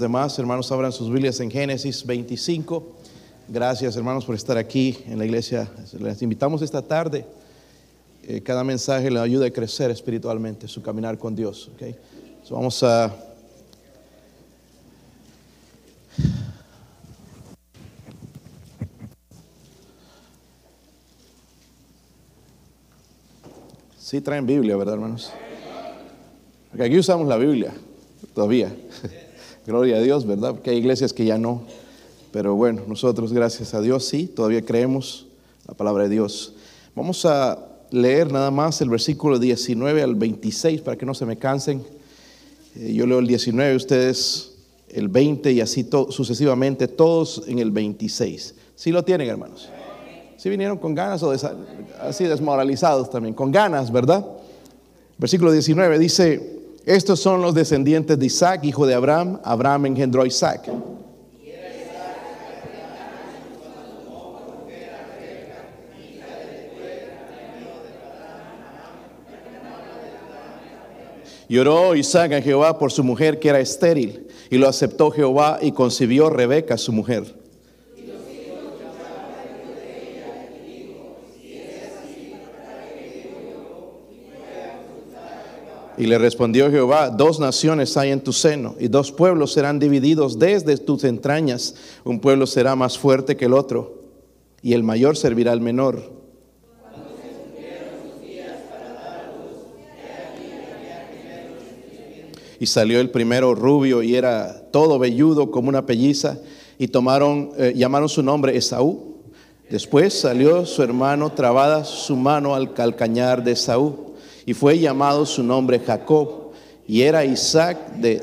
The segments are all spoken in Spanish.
demás, hermanos, abran sus Biblias en Génesis 25. Gracias, hermanos, por estar aquí en la iglesia. Les invitamos esta tarde. Eh, cada mensaje le ayuda a crecer espiritualmente, su caminar con Dios. ¿okay? Vamos a. Sí traen Biblia, ¿verdad, hermanos? Porque aquí usamos la Biblia todavía. Gloria a Dios, ¿verdad? Porque hay iglesias que ya no. Pero bueno, nosotros, gracias a Dios, sí, todavía creemos la palabra de Dios. Vamos a leer nada más el versículo 19 al 26 para que no se me cansen. Eh, yo leo el 19, ustedes el 20 y así sucesivamente, todos en el 26. ¿Sí lo tienen, hermanos? ¿Sí vinieron con ganas o así desmoralizados también? Con ganas, ¿verdad? Versículo 19 dice, estos son los descendientes de Isaac, hijo de Abraham. Abraham engendró a Isaac. Lloró Isaac a Jehová por su mujer que era estéril, y lo aceptó Jehová y concibió Rebeca su mujer. Y le respondió Jehová, dos naciones hay en tu seno, y dos pueblos serán divididos desde tus entrañas. Un pueblo será más fuerte que el otro, y el mayor servirá al menor. Y salió el primero rubio y era todo velludo como una pelliza, y tomaron, eh, llamaron su nombre Esaú. Después salió su hermano trabada su mano al calcañar de Esaú y fue llamado su nombre Jacob, y era Isaac de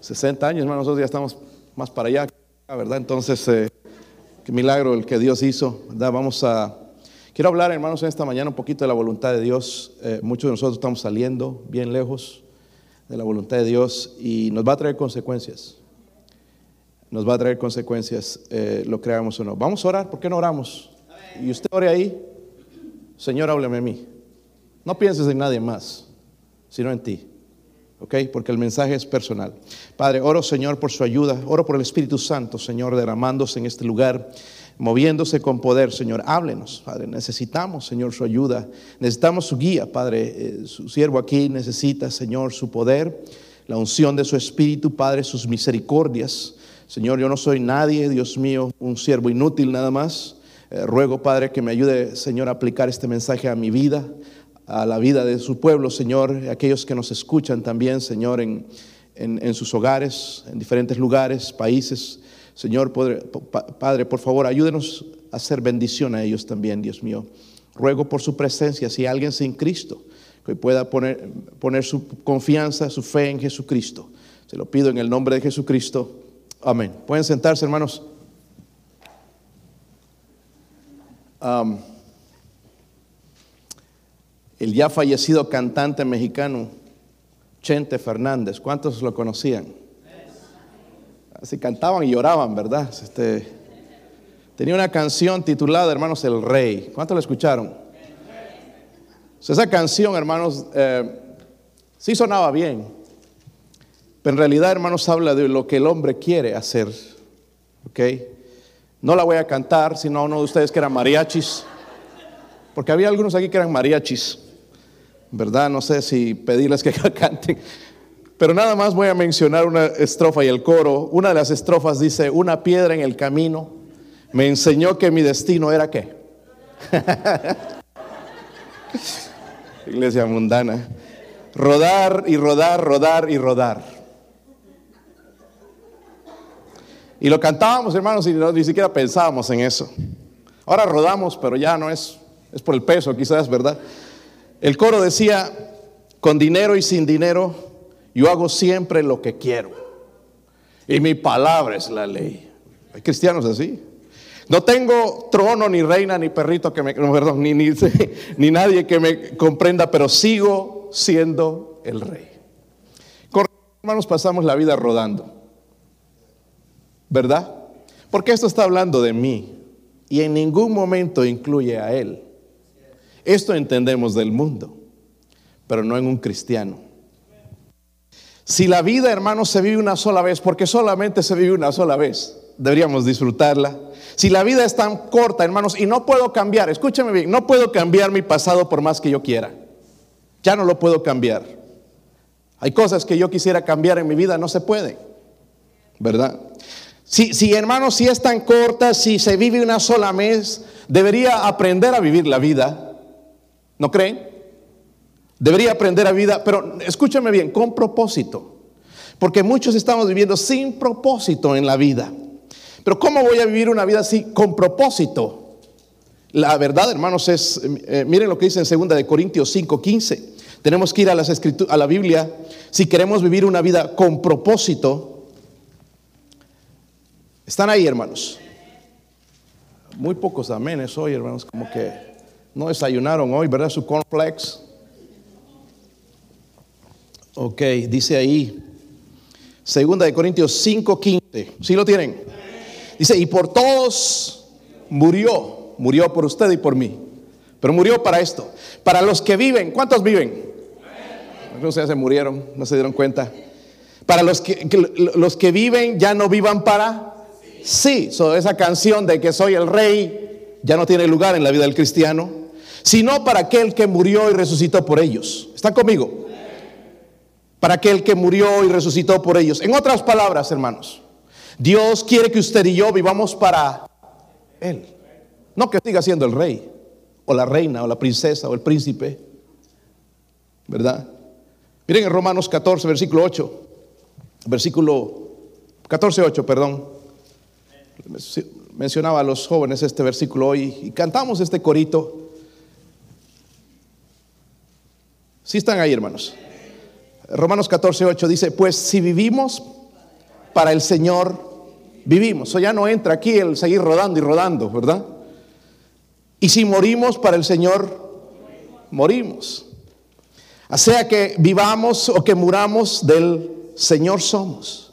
60 años, hermanos, nosotros ya estamos más para allá, ¿verdad? Entonces, eh, qué milagro el que Dios hizo, ¿verdad? Vamos a... Quiero hablar, hermanos, en esta mañana un poquito de la voluntad de Dios. Eh, muchos de nosotros estamos saliendo bien lejos de la voluntad de Dios y nos va a traer consecuencias. Nos va a traer consecuencias, eh, lo creamos o no. Vamos a orar, ¿por qué no oramos? Y usted ore ahí, Señor, háblame a mí. No pienses en nadie más, sino en ti. ¿Ok? Porque el mensaje es personal. Padre, oro, Señor, por su ayuda. Oro por el Espíritu Santo, Señor, derramándose en este lugar, moviéndose con poder, Señor. Háblenos, Padre. Necesitamos, Señor, su ayuda. Necesitamos su guía, Padre. Eh, su siervo aquí necesita, Señor, su poder, la unción de su Espíritu, Padre, sus misericordias. Señor, yo no soy nadie, Dios mío, un siervo inútil nada más. Eh, ruego, Padre, que me ayude, Señor, a aplicar este mensaje a mi vida, a la vida de su pueblo, Señor, aquellos que nos escuchan también, Señor, en, sus hogares, en diferentes lugares, países. Señor, Padre, por favor, ayúdenos a hacer bendición a ellos también, Dios mío. Ruego por su presencia, si alguien sin Cristo, que pueda poner, poner su confianza, su fe en Jesucristo. Se lo pido en el nombre de Jesucristo. Amén. Pueden sentarse, hermanos. El ya fallecido cantante mexicano Chente Fernández. ¿Cuántos lo conocían? Así cantaban y lloraban, ¿verdad? Este, tenía una canción titulada, hermanos, El Rey. ¿Cuántos la escucharon? esa canción, hermanos, eh, sí sonaba bien, pero en realidad, hermanos, habla de lo que el hombre quiere hacer. ¿Ok? No la voy a cantar, sino a uno de ustedes que eran mariachis, porque había algunos aquí que eran mariachis, ¿verdad? No sé si pedirles que canten, pero nada más voy a mencionar una estrofa y el coro. Una de las estrofas dice, una piedra en el camino me enseñó que mi destino era qué. Iglesia mundana. Rodar y rodar, rodar y rodar. Y lo cantábamos, hermanos, y ni siquiera pensábamos en eso. Ahora rodamos, pero ya no es, es por el peso, quizás, ¿verdad? El coro decía, con dinero y sin dinero, yo hago siempre lo que quiero. Y mi palabra es la ley. Hay cristianos así. No tengo trono, ni reina, ni perrito que me, no, perdón, ni, ni, ni nadie que me comprenda, pero sigo siendo el rey. Hermanos pasamos la vida rodando. ¿Verdad? Porque esto está hablando de mí y en ningún momento incluye a Él. Esto entendemos del mundo, pero no en un cristiano. Si la vida, hermanos, se vive una sola vez, porque solamente se vive una sola vez, deberíamos disfrutarla. Si la vida es tan corta, hermanos, y no puedo cambiar, escúchame bien, no puedo cambiar mi pasado por más que yo quiera. Ya no lo puedo cambiar. Hay cosas que yo quisiera cambiar en mi vida, no se puede. ¿Verdad? Si, si hermanos, si es tan corta, si se vive una sola vez, debería aprender a vivir la vida. ¿No creen? Debería aprender a vida, pero escúchame bien, con propósito. Porque muchos estamos viviendo sin propósito en la vida. Pero ¿cómo voy a vivir una vida así con propósito? La verdad, hermanos, es, eh, miren lo que dice en 2 de Corintios 5:15. Tenemos que ir a, las a la Biblia si queremos vivir una vida con propósito. Están ahí, hermanos. Muy pocos amenes hoy, hermanos, como que no desayunaron hoy, ¿verdad? Su cornflakes. Ok, dice ahí, segunda de Corintios 5:15. ¿Sí lo tienen? Dice, y por todos murió, murió por usted y por mí. Pero murió para esto. Para los que viven, ¿cuántos viven? No sé, se murieron, no se dieron cuenta. Para los que, los que viven ya no vivan para sí. Esa canción de que soy el rey ya no tiene lugar en la vida del cristiano, sino para aquel que murió y resucitó por ellos. ¿Están conmigo? para aquel que murió y resucitó por ellos. En otras palabras, hermanos, Dios quiere que usted y yo vivamos para Él. No que siga siendo el rey, o la reina, o la princesa, o el príncipe. ¿Verdad? Miren en Romanos 14, versículo 8. Versículo 14, 8, perdón. Mencionaba a los jóvenes este versículo hoy y cantamos este corito. Si están ahí, hermanos. Romanos 14, 8 dice, pues si vivimos para el Señor, vivimos. O ya no entra aquí el seguir rodando y rodando, ¿verdad? Y si morimos para el Señor, morimos. O sea que vivamos o que muramos del Señor somos.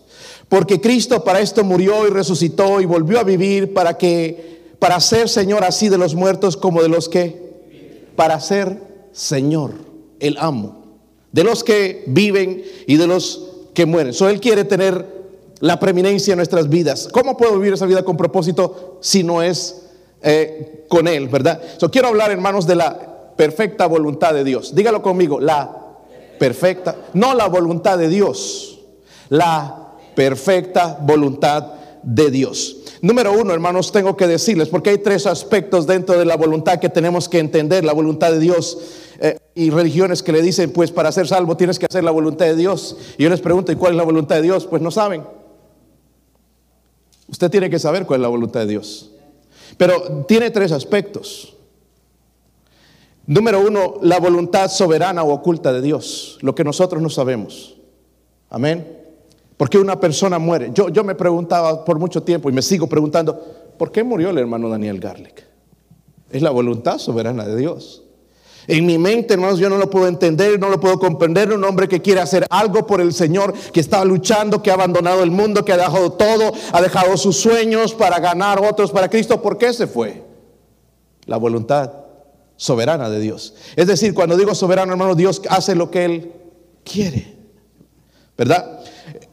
Porque Cristo para esto murió y resucitó y volvió a vivir para que, para ser Señor así de los muertos como de los que, para ser Señor, el amo de los que viven y de los que mueren. So, él quiere tener la preeminencia en nuestras vidas. ¿Cómo puedo vivir esa vida con propósito si no es eh, con Él, verdad? So, quiero hablar, hermanos, de la perfecta voluntad de Dios. Dígalo conmigo, la perfecta, no la voluntad de Dios, la perfecta voluntad de Dios. Número uno, hermanos, tengo que decirles, porque hay tres aspectos dentro de la voluntad que tenemos que entender, la voluntad de Dios. Eh, y religiones que le dicen, pues para ser salvo tienes que hacer la voluntad de Dios. Y yo les pregunto, ¿y cuál es la voluntad de Dios? Pues no saben. Usted tiene que saber cuál es la voluntad de Dios. Pero tiene tres aspectos. Número uno, la voluntad soberana o oculta de Dios, lo que nosotros no sabemos. Amén. ¿Por qué una persona muere? Yo, yo me preguntaba por mucho tiempo y me sigo preguntando, ¿por qué murió el hermano Daniel Garlic? Es la voluntad soberana de Dios. En mi mente, hermanos, yo no lo puedo entender, no lo puedo comprender. Un hombre que quiere hacer algo por el Señor, que está luchando, que ha abandonado el mundo, que ha dejado todo, ha dejado sus sueños para ganar otros para Cristo. ¿Por qué se fue? La voluntad soberana de Dios. Es decir, cuando digo soberano, hermano, Dios hace lo que Él quiere. ¿Verdad?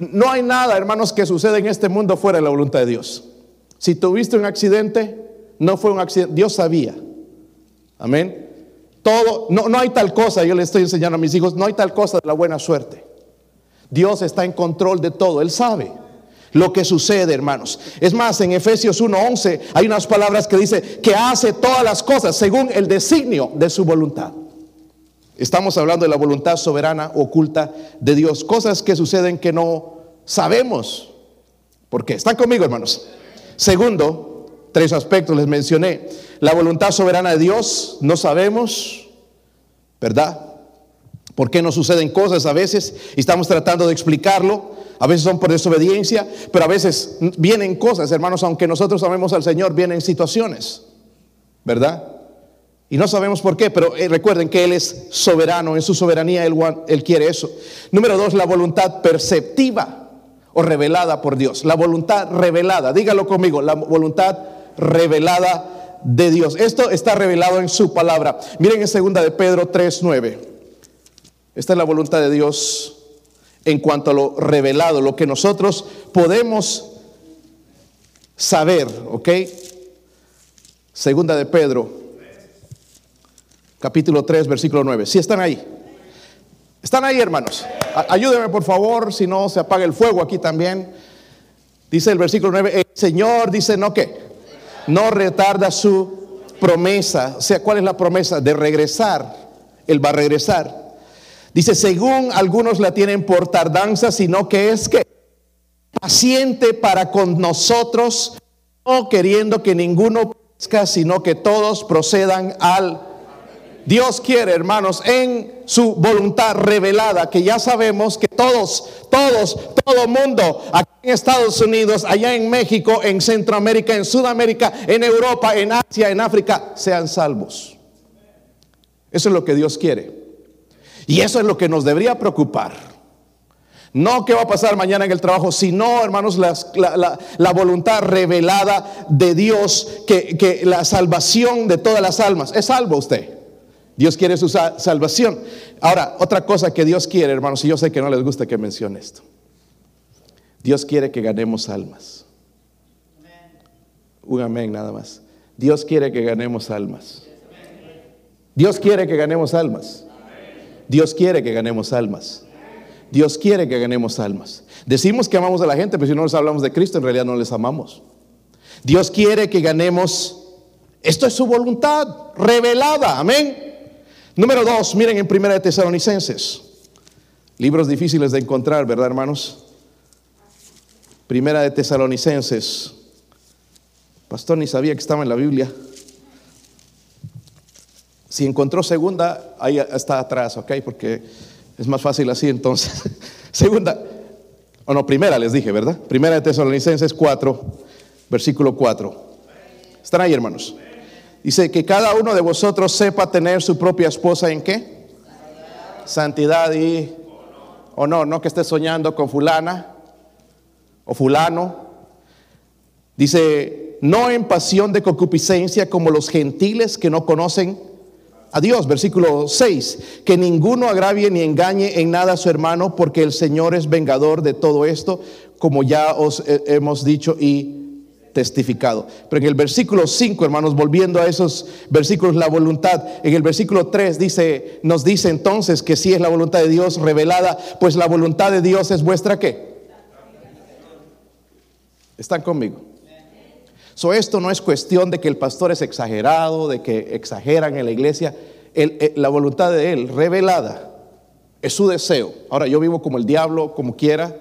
No hay nada, hermanos, que suceda en este mundo fuera de la voluntad de Dios. Si tuviste un accidente, no fue un accidente, Dios sabía. Amén. Todo, no, no hay tal cosa, yo le estoy enseñando a mis hijos, no hay tal cosa de la buena suerte. Dios está en control de todo, Él sabe lo que sucede, hermanos. Es más, en Efesios 1:11 hay unas palabras que dice que hace todas las cosas según el designio de su voluntad. Estamos hablando de la voluntad soberana oculta de Dios, cosas que suceden que no sabemos. ¿Por qué? ¿Están conmigo, hermanos? Segundo, Tres aspectos les mencioné. La voluntad soberana de Dios, no sabemos, ¿verdad? ¿Por qué no suceden cosas a veces? Y estamos tratando de explicarlo. A veces son por desobediencia, pero a veces vienen cosas, hermanos, aunque nosotros sabemos al Señor, vienen situaciones, ¿verdad? Y no sabemos por qué, pero eh, recuerden que Él es soberano, en su soberanía él, quiere eso. Número dos, la voluntad perceptiva o revelada por Dios. La voluntad revelada, dígalo conmigo, la voluntad revelada de Dios. Esto está revelado en su palabra. Miren en segunda de Pedro 3:9. Esta es la voluntad de Dios en cuanto a lo revelado, lo que nosotros podemos saber, ¿ok? Segunda de Pedro, capítulo 3, versículo 9. Si están ahí. ¿Están ahí, hermanos? Ayúdenme, por favor, si no se apaga el fuego aquí también. Dice el versículo 9, el Señor dice, no que, no retarda su promesa. O sea, ¿cuál es la promesa? De regresar. Él va a regresar. Dice, según algunos la tienen por tardanza, sino que es que paciente para con nosotros, no queriendo que ninguno perezca, sino que todos procedan al Dios quiere, hermanos, en su voluntad revelada, que ya sabemos que todos, todos, todo mundo, aquí en Estados Unidos, allá en México, en Centroamérica, en Sudamérica, en Europa, en Asia, en África, sean salvos. Eso es lo que Dios quiere. Y eso es lo que nos debería preocupar. No qué va a pasar mañana en el trabajo, sino, hermanos, la, voluntad revelada de Dios, que, que la salvación de todas las almas. ¿Es salvo usted? Dios quiere su salvación. Ahora, otra cosa que Dios quiere, hermanos, y yo sé que no les gusta que mencione esto. Dios quiere que ganemos almas. Un amén nada más. Dios quiere que ganemos almas. Dios quiere que ganemos almas. Dios quiere que ganemos almas. Dios quiere que ganemos almas. Decimos que amamos a la gente, pero si no les hablamos de Cristo, en realidad no les amamos. Dios quiere que ganemos. Esto es su voluntad revelada. Amén. Número dos, miren en Primera de Tesalonicenses. Libros difíciles de encontrar, ¿verdad, hermanos? Primera de Tesalonicenses. Pastor ni sabía que estaba en la Biblia. Si encontró segunda, ahí está atrás, ¿ok? Porque es más fácil así entonces. segunda, o no, primera les dije, ¿verdad? Primera de Tesalonicenses 4, versículo 4. ¿Están ahí, hermanos? Dice que cada uno de vosotros sepa tener su propia esposa en qué? Santidad, y honor. No que esté soñando con fulana o fulano. Dice, no en pasión de concupiscencia como los gentiles que no conocen a Dios. Versículo 6, que ninguno agravie ni engañe en nada a su hermano porque el Señor es vengador de todo esto, como ya os hemos dicho y testificado. Pero en el versículo 5, hermanos, volviendo a esos versículos, la voluntad, en el versículo 3 dice, nos dice entonces que si es la voluntad de Dios revelada, pues la voluntad de Dios es vuestra qué? ¿Están conmigo? So, esto no es cuestión de que el pastor es exagerado, de que exageran en la iglesia. la voluntad de él revelada es su deseo. Ahora yo vivo como el diablo, como quiera,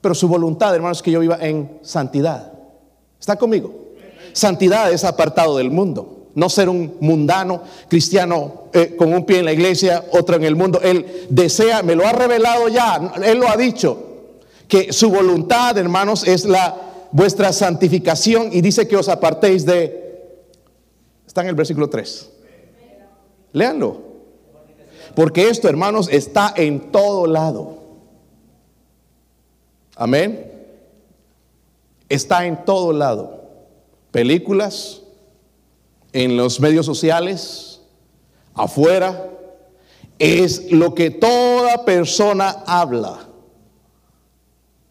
pero su voluntad, hermanos, es que yo viva en santidad. ¿Está conmigo? Santidad es apartado del mundo. No ser un mundano cristiano eh, con un pie en la iglesia, otro en el mundo. Él desea, me lo ha revelado ya, él lo ha dicho, que su voluntad, hermanos, es la vuestra santificación y dice que os apartéis de... Está en el versículo 3. Léanlo. Porque esto, hermanos, está en todo lado. Amén está en todo lado. Películas, en los medios sociales, afuera. Es lo que toda persona habla,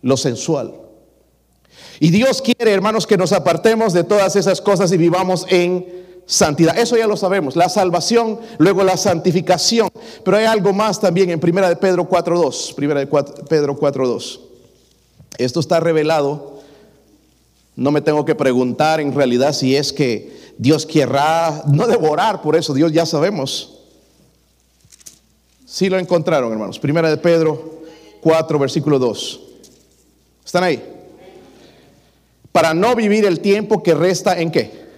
lo sensual. Y Dios quiere, hermanos, que nos apartemos de todas esas cosas y vivamos en santidad. Eso ya lo sabemos, la salvación, luego la santificación. Pero hay algo más también en Primera de Pedro 4.2. Primera de Pedro 4.2. Esto está revelado no me tengo que preguntar en realidad si es que Dios querrá no devorar, por eso Dios ya sabemos. Sí lo encontraron, hermanos. Primera de Pedro 4, versículo 2. ¿Están ahí? Para no vivir el tiempo que resta en qué?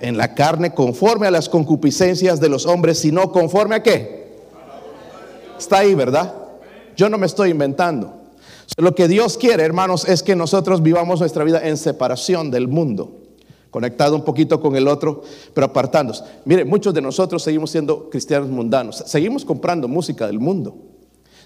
En la carne conforme a las concupiscencias de los hombres, sino conforme a qué? Está ahí, ¿verdad? Yo no me estoy inventando. Lo que Dios quiere, hermanos, es que nosotros vivamos nuestra vida en separación del mundo, conectado un poquito con el otro, pero apartándonos. Mire, muchos de nosotros seguimos siendo cristianos mundanos, seguimos comprando música del mundo.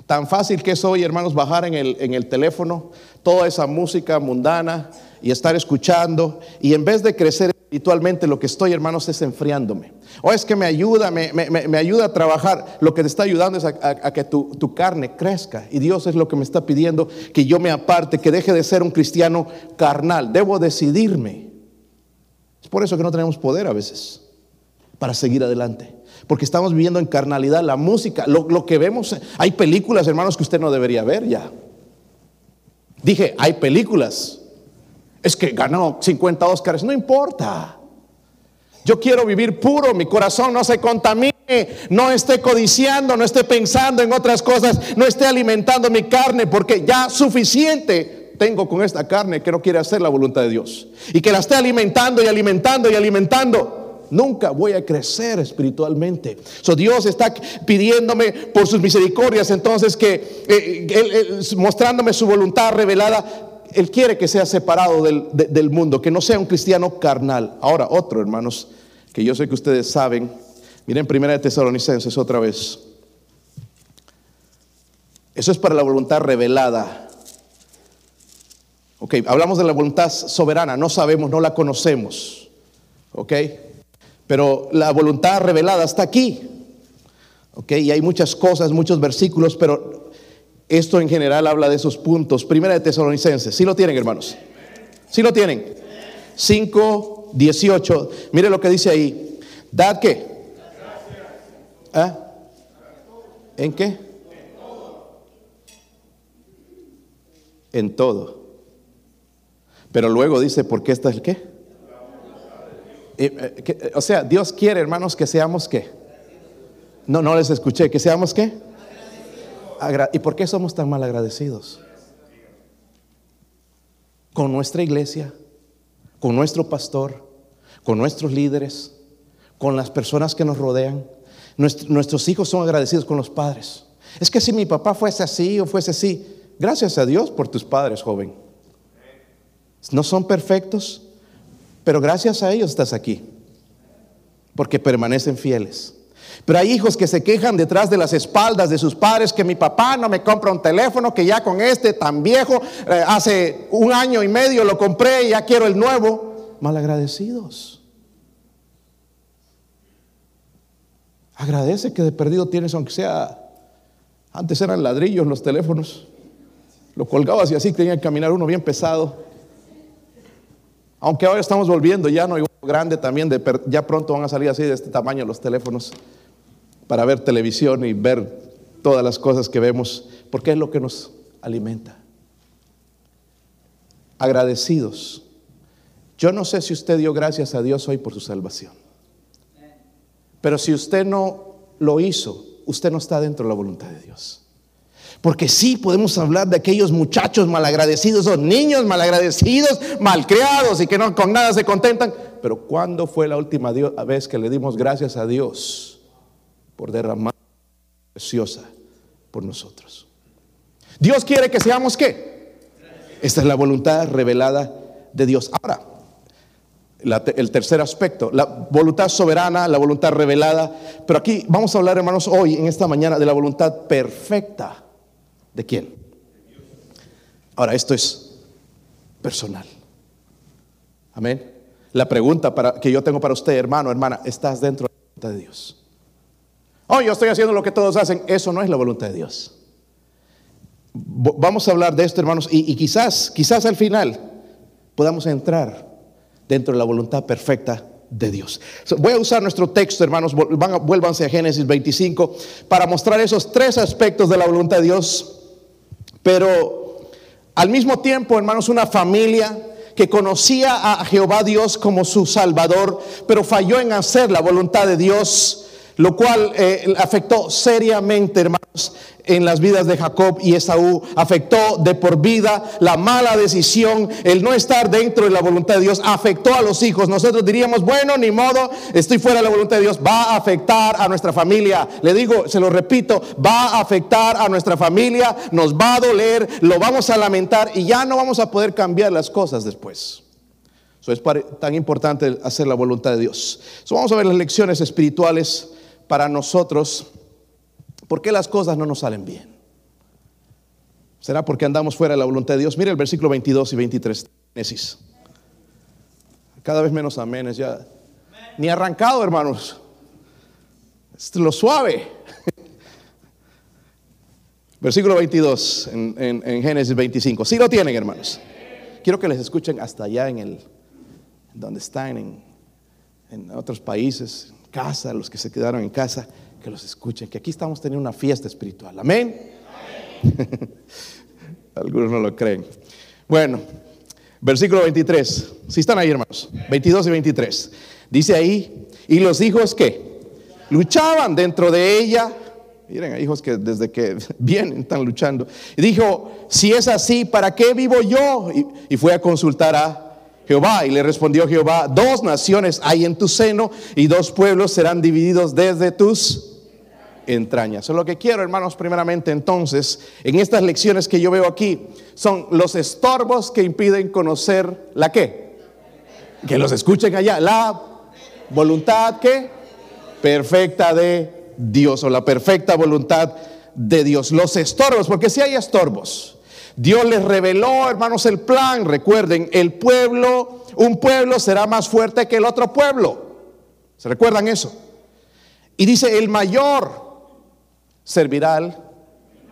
Tan fácil que es hoy, hermanos, bajar en el, en el teléfono toda esa música mundana y estar escuchando, y en vez de crecer espiritualmente lo que estoy, hermanos, es enfriándome. O es que me ayuda, me, me- me- ayuda a trabajar. Lo que te está ayudando es a que tu, tu carne crezca. Y Dios es lo que me está pidiendo, que yo me aparte, que deje de ser un cristiano carnal. Debo decidirme. Es por eso que no tenemos poder a veces para seguir adelante. Porque estamos viviendo en carnalidad la música, lo, lo que vemos. Hay películas, hermanos, que usted no debería ver ya. Dije, hay películas. Es que ganó 50 Óscares, no importa. Yo quiero vivir puro, mi corazón no se contamine, no esté codiciando, no esté pensando en otras cosas, no esté alimentando mi carne, porque ya suficiente tengo con esta carne que no quiere hacer la voluntad de Dios. Y que la esté alimentando y alimentando y alimentando. Nunca voy a crecer espiritualmente. So, Dios está pidiéndome por sus misericordias, entonces que eh, él- él, mostrándome su voluntad revelada, Él quiere que sea separado del, de- del mundo, que no sea un cristiano carnal. Ahora, otro, hermanos, que yo sé que ustedes saben, miren Primera de Tesalonicenses otra vez. Eso es para la voluntad revelada. Ok, hablamos de la voluntad soberana, no sabemos, no la conocemos. Ok, pero la voluntad revelada está aquí. Ok, y hay muchas cosas, muchos versículos, pero esto en general habla de esos puntos. Primera de Tesalonicenses, ¿sí lo tienen, hermanos? ¿Sí lo tienen? 5, 18. Mire lo que dice ahí. ¿Dad qué? ¿Ah? ¿En qué? En todo. Pero luego dice, ¿por qué está el qué? Eh, eh, eh, o sea, Dios quiere, hermanos, que seamos qué. No, no les escuché, que seamos qué. ¿Y por qué somos tan mal agradecidos? Con nuestra iglesia, con nuestro pastor, con nuestros líderes, con las personas que nos rodean. Nuestro- nuestros hijos son agradecidos con los padres. Es que si mi papá fuese así o fuese así, gracias a Dios por tus padres, joven. No son perfectos, pero gracias a ellos estás aquí, porque permanecen fieles. Pero hay hijos que se quejan detrás de las espaldas de sus padres que mi papá no me compra un teléfono, que ya con este tan viejo, eh, hace un año y medio lo compré y ya quiero el nuevo. Malagradecidos. Agradece que de perdido tienes, aunque sea, antes eran ladrillos los teléfonos. Lo colgabas y así tenía que caminar uno bien pesado. Aunque ahora estamos volviendo, ya no hay uno grande también, de ya pronto van a salir así de este tamaño los teléfonos para ver televisión y ver todas las cosas que vemos, porque es lo que nos alimenta. Agradecidos. Yo no sé si usted dio gracias a Dios hoy por su salvación, pero si usted no lo hizo, usted no está dentro de la voluntad de Dios. Porque sí podemos hablar de aquellos muchachos malagradecidos o niños malagradecidos, malcriados y que no con nada se contentan. Pero ¿cuándo fue la última vez que le dimos gracias a Dios por derramar preciosa por nosotros? Dios quiere que seamos qué? Esta es la voluntad revelada de Dios. Ahora, el tercer aspecto, la voluntad soberana, la voluntad revelada. Pero aquí vamos a hablar, hermanos, hoy, en esta mañana, de la voluntad perfecta. ¿De quién? Ahora, esto es personal. Amén. La pregunta para, que yo tengo para usted, hermano, hermana, ¿estás dentro de la voluntad de Dios? Oh, yo estoy haciendo lo que todos hacen. Eso no es la voluntad de Dios. Vamos a hablar de esto, hermanos, y, quizás, quizás al final podamos entrar dentro de la voluntad perfecta de Dios. Voy a usar nuestro texto, hermanos, vuélvanse a Génesis 25 para mostrar esos tres aspectos de la voluntad de Dios, pero al mismo tiempo, hermanos, una familia que conocía a Jehová Dios como su Salvador, pero falló en hacer la voluntad de Dios, lo cual eh, afectó seriamente, hermanos, en las vidas de Jacob y Esaú. Afectó de por vida la mala decisión, el no estar dentro de la voluntad de Dios, afectó a los hijos. Nosotros diríamos, bueno, ni modo, estoy fuera de la voluntad de Dios, va a afectar a nuestra familia. Le digo, se lo repito, va a afectar a nuestra familia, nos va a doler, lo vamos a lamentar y ya no vamos a poder cambiar las cosas después. Eso es tan importante hacer la voluntad de Dios. So, vamos a ver las lecciones espirituales para nosotros. ¿Por qué las cosas no nos salen bien? ¿Será porque andamos fuera de la voluntad de Dios? Mire el versículo 22 y 23. Génesis. Cada vez menos aménes ya. Ni arrancado, hermanos. Es lo suave. Versículo 22 en, Génesis 25. Si lo tienen, hermanos. Quiero que les escuchen hasta allá en el, donde están, en, en otros países, en casa, los que se quedaron en casa, que los escuchen, que aquí estamos teniendo una fiesta espiritual. Amén. Algunos no lo creen. Bueno, versículo 23. Si están ahí, hermanos. 22 y 23. Dice ahí, y los hijos que luchaban dentro de ella. Miren, hay hijos que desde que vienen están luchando. Y dijo, si es así, ¿para qué vivo yo? Y, y fue a consultar a Jehová. Y le respondió Jehová, dos naciones hay en tu seno y dos pueblos serán divididos desde tus entrañas. Lo que quiero, hermanos, primeramente entonces, en estas lecciones que yo veo aquí, son los estorbos que impiden conocer la qué. Que los escuchen allá. La voluntad que perfecta de Dios o la perfecta voluntad de Dios. Los estorbos, porque si hay estorbos. Dios les reveló, hermanos, el plan. Recuerden, el pueblo, un pueblo será más fuerte que el otro pueblo. ¿Se recuerdan eso? Y dice, el mayor servirá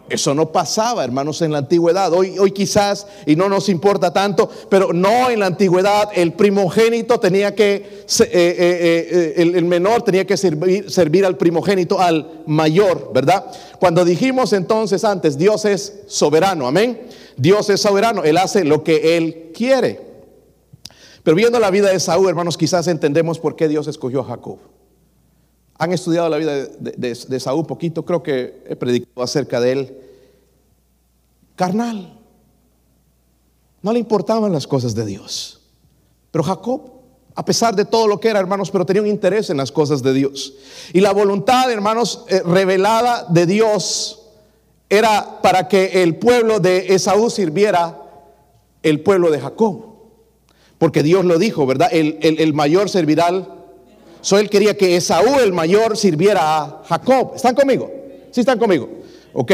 eso no pasaba, hermanos, en la antigüedad. Hoy, hoy quizás, y no nos importa tanto, pero no en la antigüedad, el primogénito tenía que, eh, eh, eh, el, menor tenía que servir, servir al primogénito, al mayor, ¿verdad? Cuando dijimos entonces antes, Dios es soberano, amén. Dios es soberano, Él hace lo que Él quiere. Pero viendo la vida de Saúl, hermanos, quizás entendemos por qué Dios escogió a Jacob han estudiado la vida de, Saúl poquito, creo que he predicado acerca de él. Carnal. No le importaban las cosas de Dios. Pero Jacob, a pesar de todo lo que era, hermanos, pero tenía un interés en las cosas de Dios. Y la voluntad, hermanos, eh, revelada de Dios era para que el pueblo de Esaú sirviera el pueblo de Jacob. Porque Dios lo dijo, ¿verdad? El, el mayor servirá al So él quería que Esaú el mayor sirviera a Jacob. ¿Están conmigo? ¿Sí están conmigo? ¿Ok?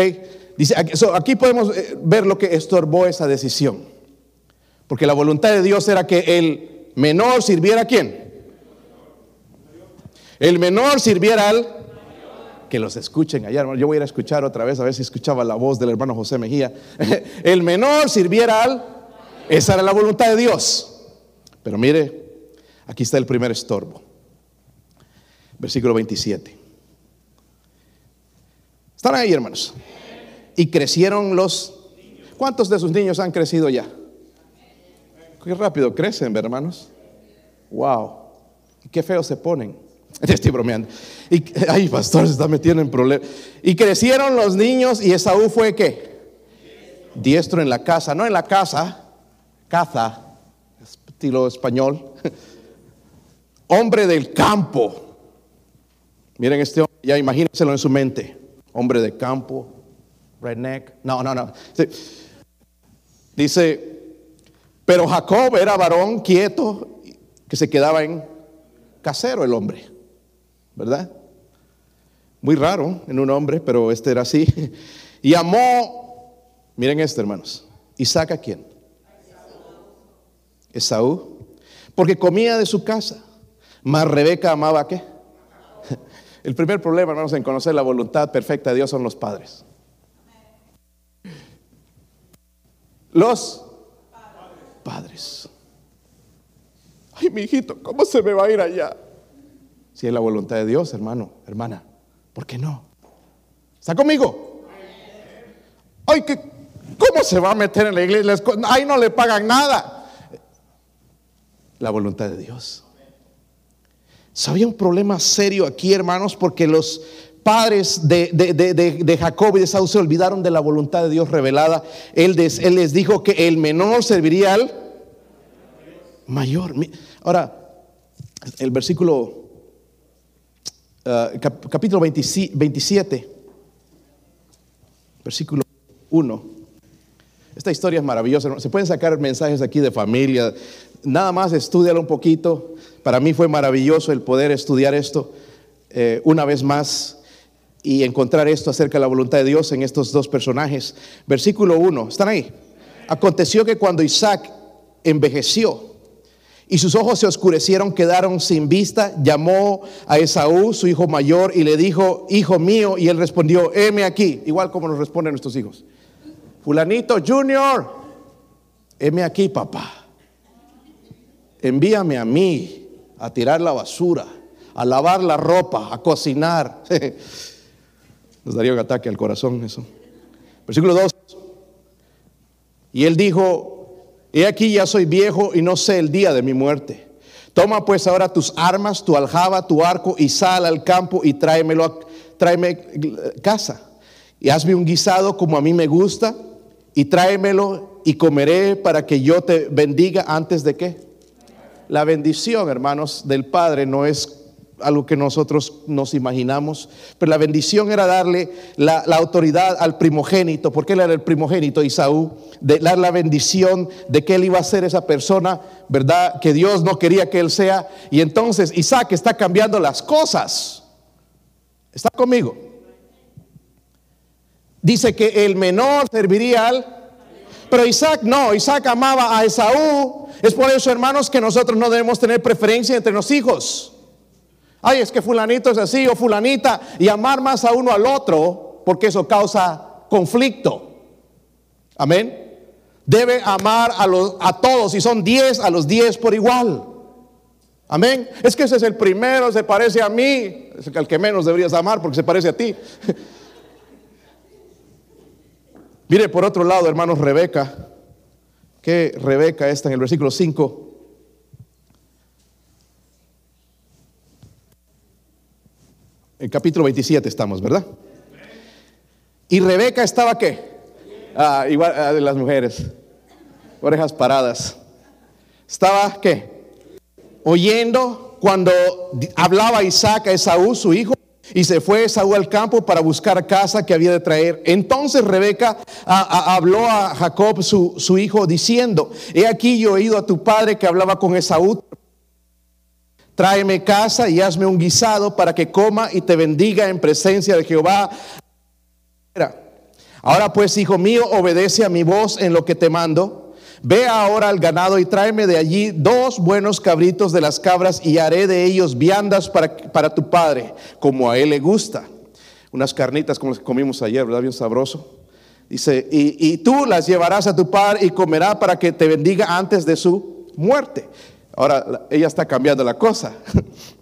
Dice, aquí podemos eh, ver lo que estorbó esa decisión. Porque la voluntad de Dios era que el menor sirviera a quién? El menor sirviera al que los escuchen allá. Yo voy a ir a escuchar otra vez, a ver si escuchaba la voz del hermano José Mejía. El menor sirviera al... Esa era la voluntad de Dios. Pero mire, aquí está el primer estorbo versículo 27. ¿Están ahí, hermanos? Y crecieron los... ¿Cuántos de sus niños han crecido ya? Qué rápido crecen, hermanos. Wow. Qué feo se ponen. Estoy bromeando. Ay, pastor, se está metiendo en problemas. Y crecieron los niños y Esaú fue qué? Diestro en la casa. No en la casa, caza, estilo español. Hombre del campo. Miren este hombre, ya imagínenselo en su mente. Hombre de campo, redneck. No, no, no. Dice, pero Jacob era varón quieto que se quedaba en casero el hombre, ¿verdad? Muy raro en un hombre, pero este era así. Y amó, miren este hermanos, Isaac a quién? Esaú. Porque comía de su casa. Mas Rebeca amaba a qué? El primer problema, hermanos, en conocer la voluntad perfecta de Dios son los padres. Los padres. Ay, mi hijito, ¿cómo se me va a ir allá? Si es la voluntad de Dios, hermano, hermana, ¿por qué no? ¿Está conmigo? Ay, ¿cómo se va a meter en la iglesia? Ay, no le pagan nada. La voluntad de Dios. Había un problema serio aquí, hermanos, porque los padres de, Jacob y de Saúl se olvidaron de la voluntad de Dios revelada. Él, les dijo que el menor serviría al mayor. Ahora, el versículo, ah, capítulo 27, versículo 1. Esta historia es maravillosa. Se pueden sacar mensajes aquí de familia. Nada más estudialo un poquito. Para mí fue maravilloso el poder estudiar esto eh, una vez más y encontrar esto acerca de la voluntad de Dios en estos dos personajes. Versículo 1, ¿están ahí? Aconteció que cuando Isaac envejeció y sus ojos se oscurecieron, quedaron sin vista. Llamó a Esaú, su hijo mayor, y le dijo, hijo mío, y él respondió, heme aquí, igual como nos responden nuestros hijos. Fulanito Junior, heme aquí, papá. Envíame a mí a tirar la basura, a lavar la ropa, a cocinar. Nos daría un ataque al corazón eso. Versículo 2. Y él dijo, He aquí ya soy viejo y no sé el día de mi muerte. Toma pues ahora tus armas, tu aljaba, tu arco y sal al campo y tráemelo, tráeme casa. Y hazme un guisado como a mí me gusta y tráemelo y comeré para que yo te bendiga antes de qué. La bendición, hermanos, del Padre no es algo que nosotros nos imaginamos, pero la bendición era darle la, autoridad al primogénito, porque él era el primogénito, Isaú, de dar la bendición de que él iba a ser esa persona, ¿verdad? Que Dios no quería que él sea. Y entonces Isaac está cambiando las cosas. ¿Está conmigo? Dice que el menor serviría al... Pero Isaac no, Isaac amaba a Esaú. Es por eso, hermanos, que nosotros no debemos tener preferencia entre los hijos. Ay, es que fulanito es así o fulanita y amar más a uno al otro porque eso causa conflicto. Amén. Debe amar a, los, a todos, si son 10, a los 10 por igual. Amén. Es que ese es el primero, se parece a mí. Es el que menos deberías amar porque se parece a ti. Mire, por otro lado, hermanos, Rebeca, que Rebeca está en el versículo 5 En capítulo 27 estamos, ¿verdad? Y Rebeca estaba qué? Ah, igual ah, de las mujeres, orejas paradas. Estaba qué? Oyendo cuando hablaba Isaac a Esaú, su hijo, y se fue Esaú al campo para buscar casa que había de traer. Entonces Rebeca habló a Jacob, su, hijo, diciendo, he aquí yo he oído a tu padre que hablaba con Esaú tráeme casa y hazme un guisado para que coma y te bendiga en presencia de Jehová. Ahora pues, hijo mío, obedece a mi voz en lo que te mando. Ve ahora al ganado y tráeme de allí dos buenos cabritos de las cabras y haré de ellos viandas para, para tu padre, como a él le gusta. Unas carnitas como las que comimos ayer, ¿verdad? Bien sabroso. Dice, y, y tú las llevarás a tu padre y comerá para que te bendiga antes de su muerte. Ahora ella está cambiando la cosa.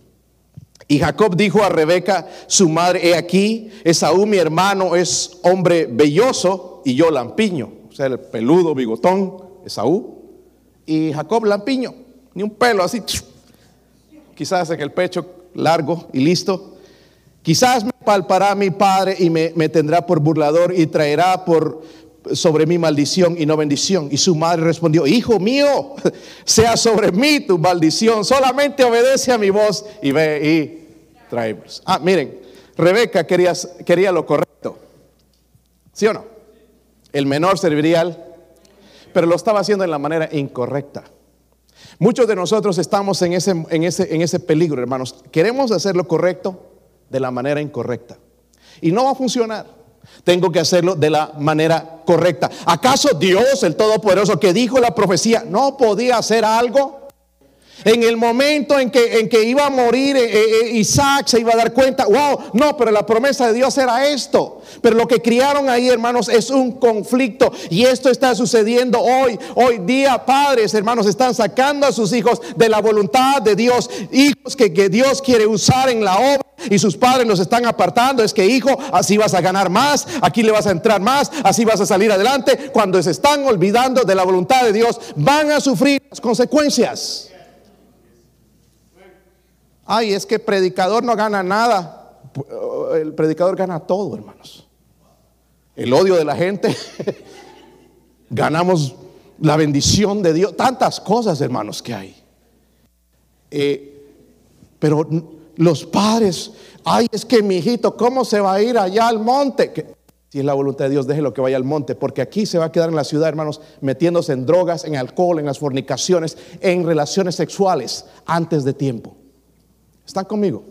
Y Jacob dijo a Rebeca, su madre, he aquí, Esaú mi hermano es hombre belloso y yo lampiño, o sea, el peludo, bigotón, Esaú. Y Jacob lampiño, ni un pelo así, quizás en el pecho largo y listo. Quizás me palpará mi padre y me, tendrá por burlador y traerá por, sobre mi maldición y no bendición. Y su madre respondió, hijo mío, sea sobre mí tu maldición, solamente obedece a mi voz y ve y trae. Ah, miren, Rebeca quería, quería lo correcto. ¿Sí o no? El menor serviría al, pero lo estaba haciendo en la manera incorrecta. Muchos de nosotros estamos en ese, en ese, en ese peligro, hermanos. Queremos hacer lo correcto de la manera incorrecta. Y no va a funcionar. Tengo que hacerlo de la manera correcta. ¿Acaso Dios, el Todopoderoso, que dijo la profecía, no podía hacer algo? En el momento en que, en que iba a morir eh, eh, eh, Isaac se iba a dar cuenta, wow, no, pero la promesa de Dios era esto. Pero lo que criaron ahí, hermanos, es un conflicto. Y esto está sucediendo hoy. Hoy día, padres, hermanos, están sacando a sus hijos de la voluntad de Dios. Hijos que, que Dios quiere usar en la obra y sus padres los están apartando. Es que hijo, así vas a ganar más, aquí le vas a entrar más, así vas a salir adelante. Cuando se están olvidando de la voluntad de Dios, van a sufrir las consecuencias. Ay, es que predicador no gana nada. El predicador gana todo, hermanos. El odio de la gente. Ganamos la bendición de Dios. Tantas cosas, hermanos, que hay. Eh, pero los padres, ay, es que mi hijito, ¿cómo se va a ir allá al monte? si es la voluntad de Dios, déjelo que vaya al monte, porque aquí se va a quedar en la ciudad, hermanos, metiéndose en drogas, en alcohol, en las fornicaciones, en relaciones sexuales antes de tiempo. ¿Están conmigo?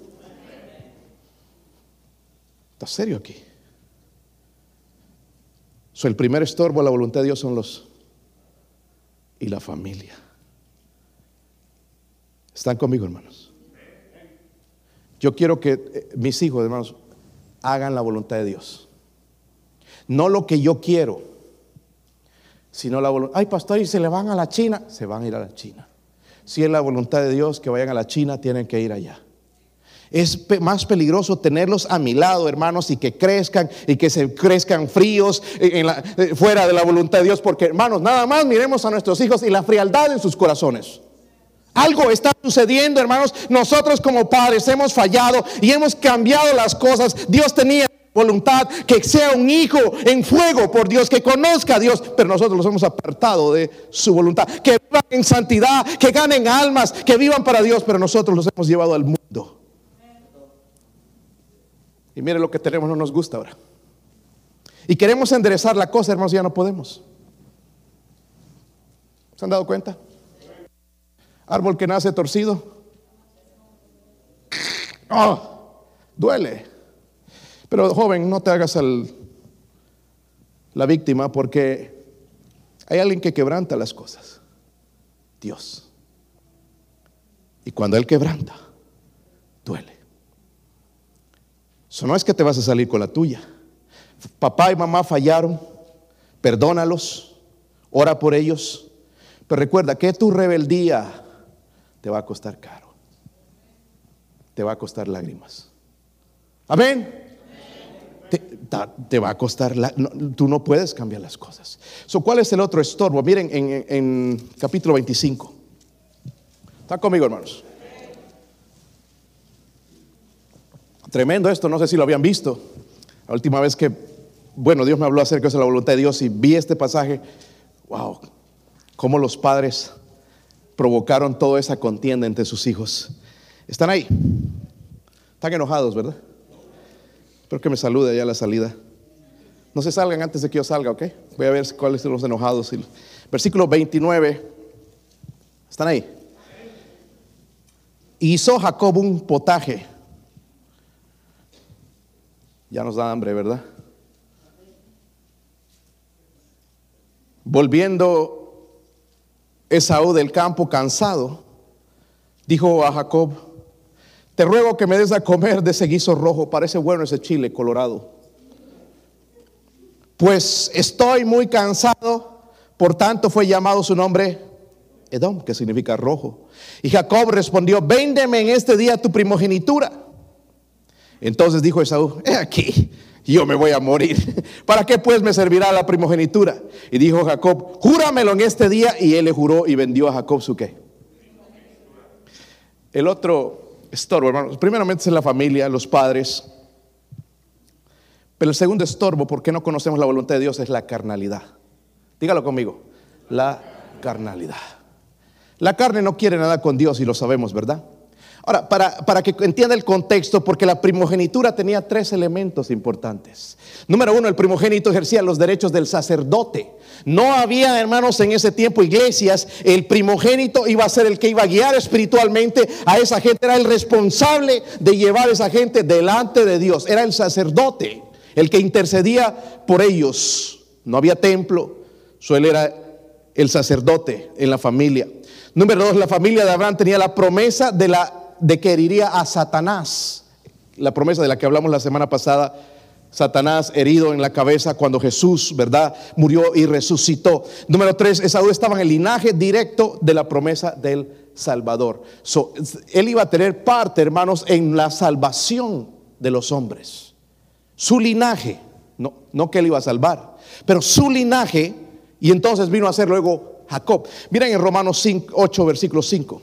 ¿Está serio aquí? So, el primer estorbo a la voluntad de Dios son los y la familia. ¿Están conmigo, hermanos? Yo quiero que eh, mis hijos, hermanos, hagan la voluntad de Dios. No lo que yo quiero, sino la voluntad. Ay, pastor, y se le van a la China, se van a ir a la China. Si es la voluntad de Dios que vayan a la China, tienen que ir allá. Es más peligroso tenerlos a mi lado, hermanos, y que crezcan y que se crezcan fríos eh, fuera de la voluntad de Dios, porque hermanos, nada más miremos a nuestros hijos y la frialdad en sus corazones. Algo está sucediendo, hermanos. Nosotros como padres hemos fallado y hemos cambiado las cosas. Dios tenía voluntad que sea un hijo en fuego por Dios, que conozca a Dios, pero nosotros los hemos apartado de su voluntad. Que vivan en santidad, que ganen almas, que vivan para Dios, pero nosotros los hemos llevado al mundo. Y mire lo que tenemos, no nos gusta ahora. Y queremos enderezar la cosa, hermanos, ya no podemos. ¿Se han dado cuenta? Árbol que nace torcido. Oh, duele. Pero joven, no te hagas la víctima porque hay alguien que quebranta las cosas. Dios. Y cuando Él quebranta, duele. Eso no es que te vas a salir con la tuya. Papá y mamá fallaron, perdónalos, ora por ellos. Pero recuerda que tu rebeldía te va a costar caro. Te va a costar lágrimas. Amén te, va a costar, tú no puedes cambiar las cosas. So, ¿Cuál es el otro estorbo? Miren en, capítulo 25. ¿Están conmigo, hermanos? Tremendo esto, no sé si lo habían visto. La última vez que, bueno, Dios me habló acerca de la voluntad de Dios y vi este pasaje, wow, cómo los padres provocaron toda esa contienda entre sus hijos. ¿Están ahí? Están enojados, ¿verdad? Espero que me salude allá a la salida. No se salgan antes de que yo salga, ¿ok? Voy a ver cuáles son los enojados. Versículo 29. ¿Están ahí? Hizo Jacob un potaje. Ya nos da hambre, ¿verdad? Volviendo Esaú del campo cansado, dijo a Jacob, te ruego que me des a comer de ese guiso rojo. Parece bueno ese chile colorado. Pues estoy muy cansado. Por tanto fue llamado su nombre Edom, que significa rojo. Y Jacob respondió, véndeme en este día tu primogenitura. Entonces dijo Esaú, he aquí, yo me voy a morir. ¿Para qué pues me servirá la primogenitura? Y dijo Jacob, júramelo en este día. Y él le juró y vendió a Jacob su qué. El otro estorbo, hermanos. Primeramente es la familia, los padres. Pero el segundo estorbo, porque no conocemos la voluntad de Dios, es la carnalidad. Dígalo conmigo, la carnalidad. La carne no quiere nada con Dios y lo sabemos, ¿verdad? Ahora, para, que entienda el contexto, porque la primogenitura tenía tres elementos importantes. Número uno, el primogénito ejercía los derechos del sacerdote. No había, hermanos, en ese tiempo iglesias. El primogénito iba a ser el que iba a guiar espiritualmente a esa gente. Era el responsable de llevar a esa gente delante de Dios. Era el sacerdote, el que intercedía por ellos. No había templo, solo era el sacerdote en la familia. Número dos, la familia de Abraham tenía la promesa de la que heriría a Satanás. La promesa de la que hablamos la semana pasada, Satanás herido en la cabeza cuando Jesús, ¿verdad? Murió y resucitó. Número tres, Esaú estaba en el linaje directo de la promesa del Salvador. él iba a tener parte, hermanos, en la salvación de los hombres. Su linaje, no, no que él iba a salvar, pero su linaje, y entonces vino a ser luego Jacob. Miren en Romanos 5, 8, versículo 5.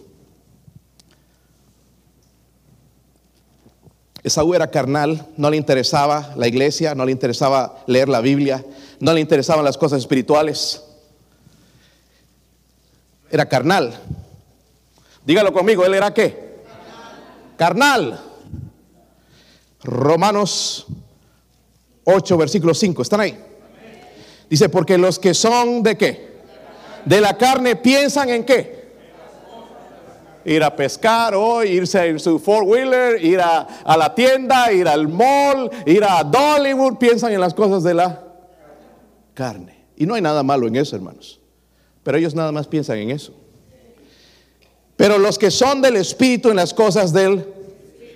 Esaú era carnal, no le interesaba la iglesia, no le interesaba leer la Biblia, no le interesaban las cosas espirituales. Era carnal. Dígalo conmigo, ¿él era qué? Carnal. Romanos 8, versículo 5, ¿están ahí? Dice, porque los que son de qué? De la carne piensan en qué? Ir a pescar hoy, irse en su four wheeler, ir a, la tienda, ir al mall, ir a Dollywood, piensan en las cosas de la carne. Y no hay nada malo en eso, hermanos. Pero ellos nada más piensan en eso. Pero los que son del Espíritu en las cosas del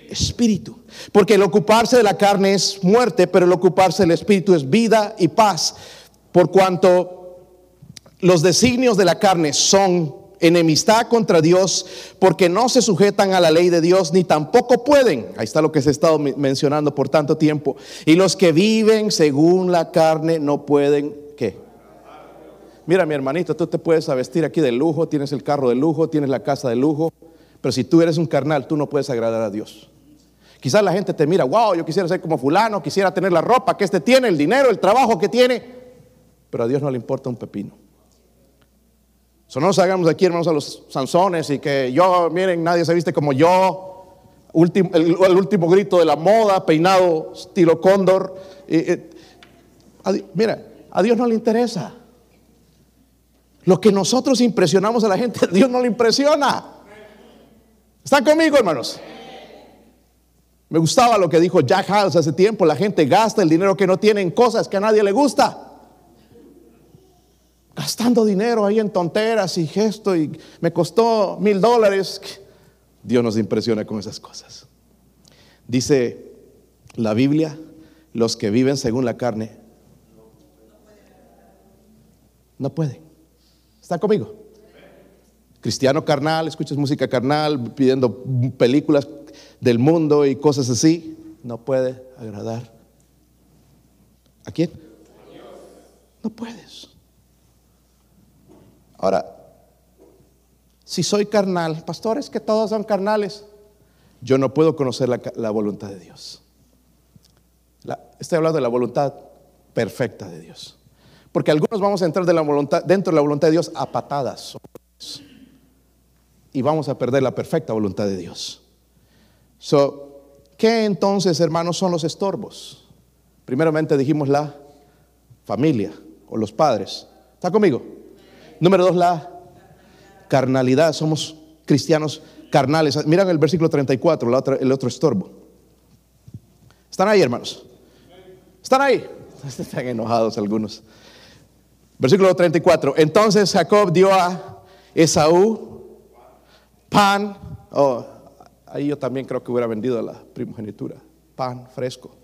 Espíritu. Porque el ocuparse de la carne es muerte, pero el ocuparse del Espíritu es vida y paz. Por cuanto los designios de la carne son enemistad contra Dios, porque no se sujetan a la ley de Dios, ni tampoco pueden. Ahí está lo que se ha estado mencionando por tanto tiempo. Y los que viven según la carne no pueden, ¿qué? Mira, mi hermanito, tú te puedes vestir aquí de lujo, tienes el carro de lujo, tienes la casa de lujo, pero si tú eres un carnal, tú no puedes agradar a Dios. Quizás la gente te mira, wow, yo quisiera ser como fulano, quisiera tener la ropa que este tiene, el dinero, el trabajo que tiene, pero a Dios no le importa un pepino. So, no nos hagamos aquí, hermanos, a los Sansones y que yo, miren, nadie se viste como yo. el, último grito de la moda, peinado estilo cóndor. mira, a Dios no le interesa. Lo que nosotros impresionamos a la gente, Dios no le impresiona. ¿Están conmigo, hermanos? Me gustaba lo que dijo Jack Hales hace tiempo. La gente gasta el dinero que no tiene en cosas que a nadie le gusta gastando dinero ahí en tonteras y gesto y me costó mil dólares. Dios nos impresiona con esas cosas. Dice la Biblia, los que viven según la carne no pueden. ¿Está conmigo? Cristiano carnal, escuchas música carnal, pidiendo películas del mundo y cosas así, no puede agradar. ¿A quién? No puedes. Ahora, si soy carnal, pastores que todos son carnales, yo no puedo conocer la, voluntad de Dios. estoy hablando de la voluntad perfecta de Dios. Porque algunos vamos a entrar de la voluntad, dentro de la voluntad de Dios a patadas. Y vamos a perder la perfecta voluntad de Dios. ¿Qué entonces, hermanos, son los estorbos? Primeramente dijimos la familia o los padres. ¿Está conmigo? Número dos, la carnalidad. Somos cristianos carnales. Miran el versículo 34, el otro estorbo. ¿Están ahí, hermanos? ¿Están ahí? Están enojados algunos. Versículo 34. Entonces Jacob dio a Esaú pan. Oh, ahí yo también creo que hubiera vendido la primogenitura. Pan fresco.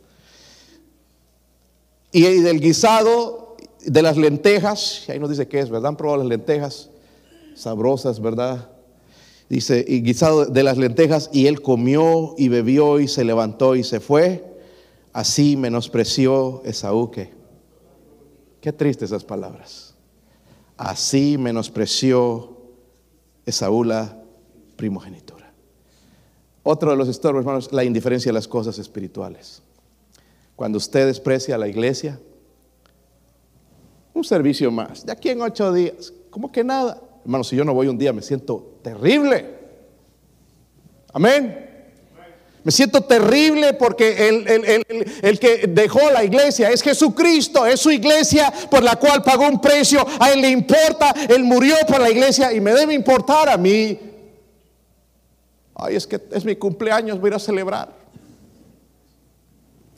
Y del guisado de las lentejas, ahí nos dice qué es, ¿verdad? Han probado las lentejas, sabrosas, ¿verdad? Dice, y guisado de las lentejas, y él comió y bebió y se levantó y se fue. Así menospreció Esaú que. Qué triste esas palabras. Así menospreció Esaú la primogenitura. Otro de los estorbos, hermanos, la indiferencia de las cosas espirituales. Cuando usted desprecia a la iglesia, un servicio más, de aquí en ocho días, como que nada. Hermano, si yo no voy un día me siento terrible. Amén. Me siento terrible porque el, el, que dejó la iglesia es Jesucristo, es su iglesia por la cual pagó un precio. A él le importa, él murió por la iglesia y me debe importar a mí. Ay, es que es mi cumpleaños, voy a celebrar.